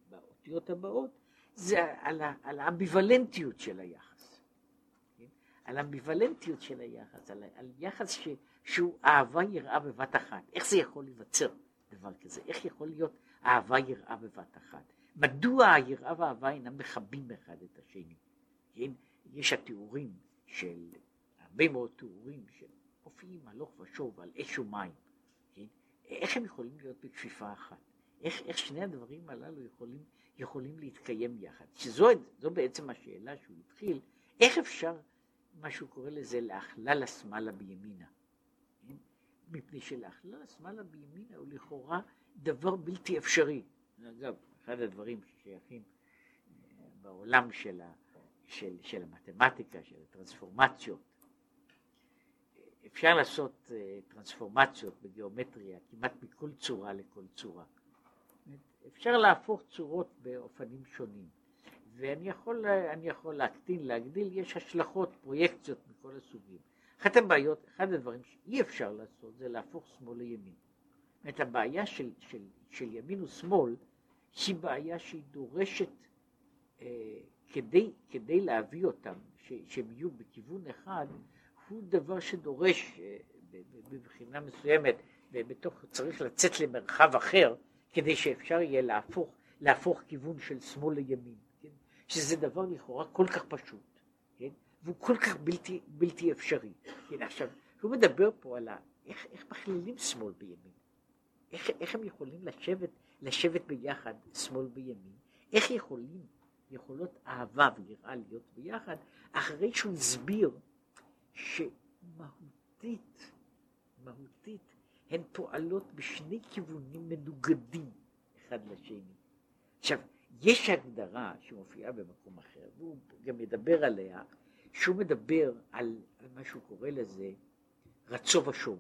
באותיות הבאות, זה על, על האמביוולנטיות של היחס. כן? על האמביוולנטיות של היחס, על, על יחס ש, שהוא אהבה יראה בבת אחת. איך זה יכול להיווצר דבר כזה? איך יכול להיות אהבה יראה בבת אחת? מדוע היראה והאהבה אינם מכבים אחד את השני? כן? יש התיאורים של, הרבה מאוד תיאורים של מופיעים הלוך ושוב על אש ומים. איך הם יכולים להיות בכפיפה אחת? איך, איך שני הדברים הללו יכולים, יכולים להתקיים יחד? שזו בעצם השאלה שהוא התחיל, איך אפשר, מה שהוא קורא לזה, לאכלל השמאלה בימינה? כן? מפני שלאכלל השמאלה בימינה הוא לכאורה דבר בלתי אפשרי. אגב, אחד הדברים ששייכים אה, בעולם של, ה, של, של המתמטיקה, של הטרנספורמציות, אפשר לעשות uh, טרנספורמציות בגיאומטריה כמעט מכל צורה לכל צורה. אפשר להפוך צורות באופנים שונים. ואני יכול, יכול להקטין, להגדיל, יש השלכות, פרויקציות מכל הסוגים. אחת הבעיות, אחד הדברים שאי אפשר לעשות זה להפוך שמאל לימין. זאת הבעיה של, של, של ימין ושמאל היא בעיה שהיא דורשת, אה, כדי, כדי להביא אותם, ש, שהם יהיו בכיוון אחד, הוא דבר שדורש אה, בבחינה מסוימת, ובתוך, צריך לצאת למרחב אחר, כדי שאפשר יהיה להפוך, להפוך כיוון של שמאל לימין, כן? שזה דבר לכאורה כל כך פשוט, כן? והוא כל כך בלתי, בלתי אפשרי. כן? עכשיו, הוא מדבר פה על ה, איך, איך מכלילים שמאל בימין, איך, איך הם יכולים לשבת, לשבת ביחד, שמאל בימין, איך יכולים, יכולות אהבה ויראה להיות ביחד, אחרי שהוא הסביר שמהותית, מהותית, הן פועלות בשני כיוונים מנוגדים אחד לשני. עכשיו, יש הגדרה שמופיעה במקום אחר, והוא גם מדבר עליה, שהוא מדבר על, על מה שהוא קורא לזה רצו ושוב.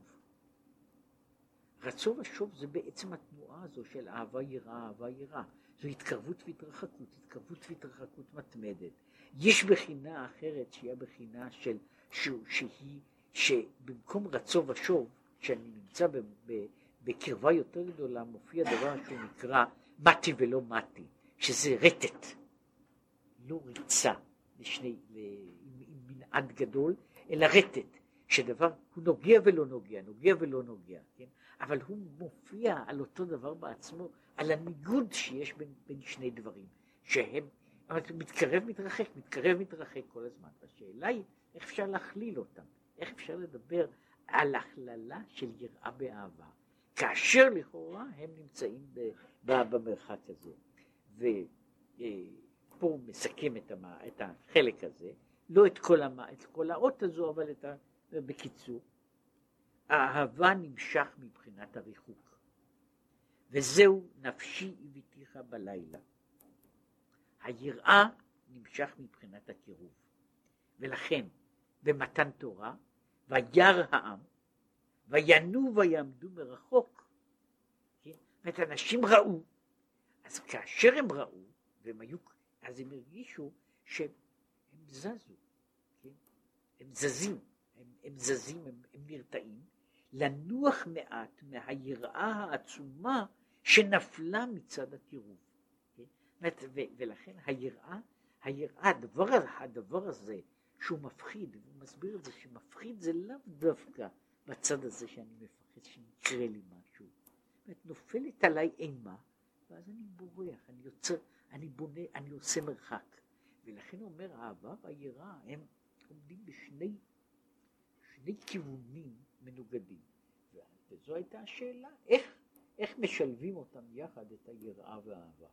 רצו ושוב זה בעצם התנועה הזו של אהבה יראה, אהבה יראה. זו התקרבות והתרחקות, התקרבות והתרחקות מתמדת. יש בחינה אחרת שהיא הבחינה של, שהיא, שבמקום רצו ושוב, כשאני נמצא ב, ב, בקרבה יותר גדולה, מופיע דבר שהוא נקרא מתי ולא מתי, שזה רטט, לא ריצה לשני, עם מנעד גדול, אלא רטט, שדבר, הוא נוגע ולא נוגע, נוגע ולא נוגע, כן? אבל הוא מופיע על אותו דבר בעצמו, על הניגוד שיש בין, בין שני דברים, שהם, מתקרב מתרחק, מתקרב מתרחק כל הזמן. השאלה היא איך אפשר להכליל אותם, איך אפשר לדבר על הכללה של יראה באהבה, כאשר לכאורה הם נמצאים ב, ב, במרחק הזה. ופה הוא מסכם את, המה, את החלק הזה, לא את כל, המה, את כל האות הזו, אבל ה, בקיצור. האהבה נמשך מבחינת הריחוק, וזהו נפשי הביתיך בלילה. היראה נמשך מבחינת הקירוב, ולכן במתן תורה וירא העם, וינו ויעמדו מרחוק. כן? זאת אנשים ראו, אז כאשר הם ראו, והם היו, אז הם הרגישו שהם זזו, כן? הם זזים, הם, הם זזים, הם, הם נרתעים, לנוח מעט מהיראה העצומה שנפלה מצד הקירוב. כן? ולכן היראה, היראה, הדבר, הדבר הזה שהוא מפחיד, הוא מסביר את זה שמפחיד זה לאו דווקא בצד הזה שאני מפחד שיקרה לי משהו. זאת נופלת עליי אימה, ואז אני בורח, אני יוצר, אני בונה, אני עושה מרחק. ולכן אומר, האהבה והיראה הם עומדים בשני שני כיוונים מנוגדים. וזו הייתה השאלה, איך, איך משלבים אותם יחד, את היראה והאהבה.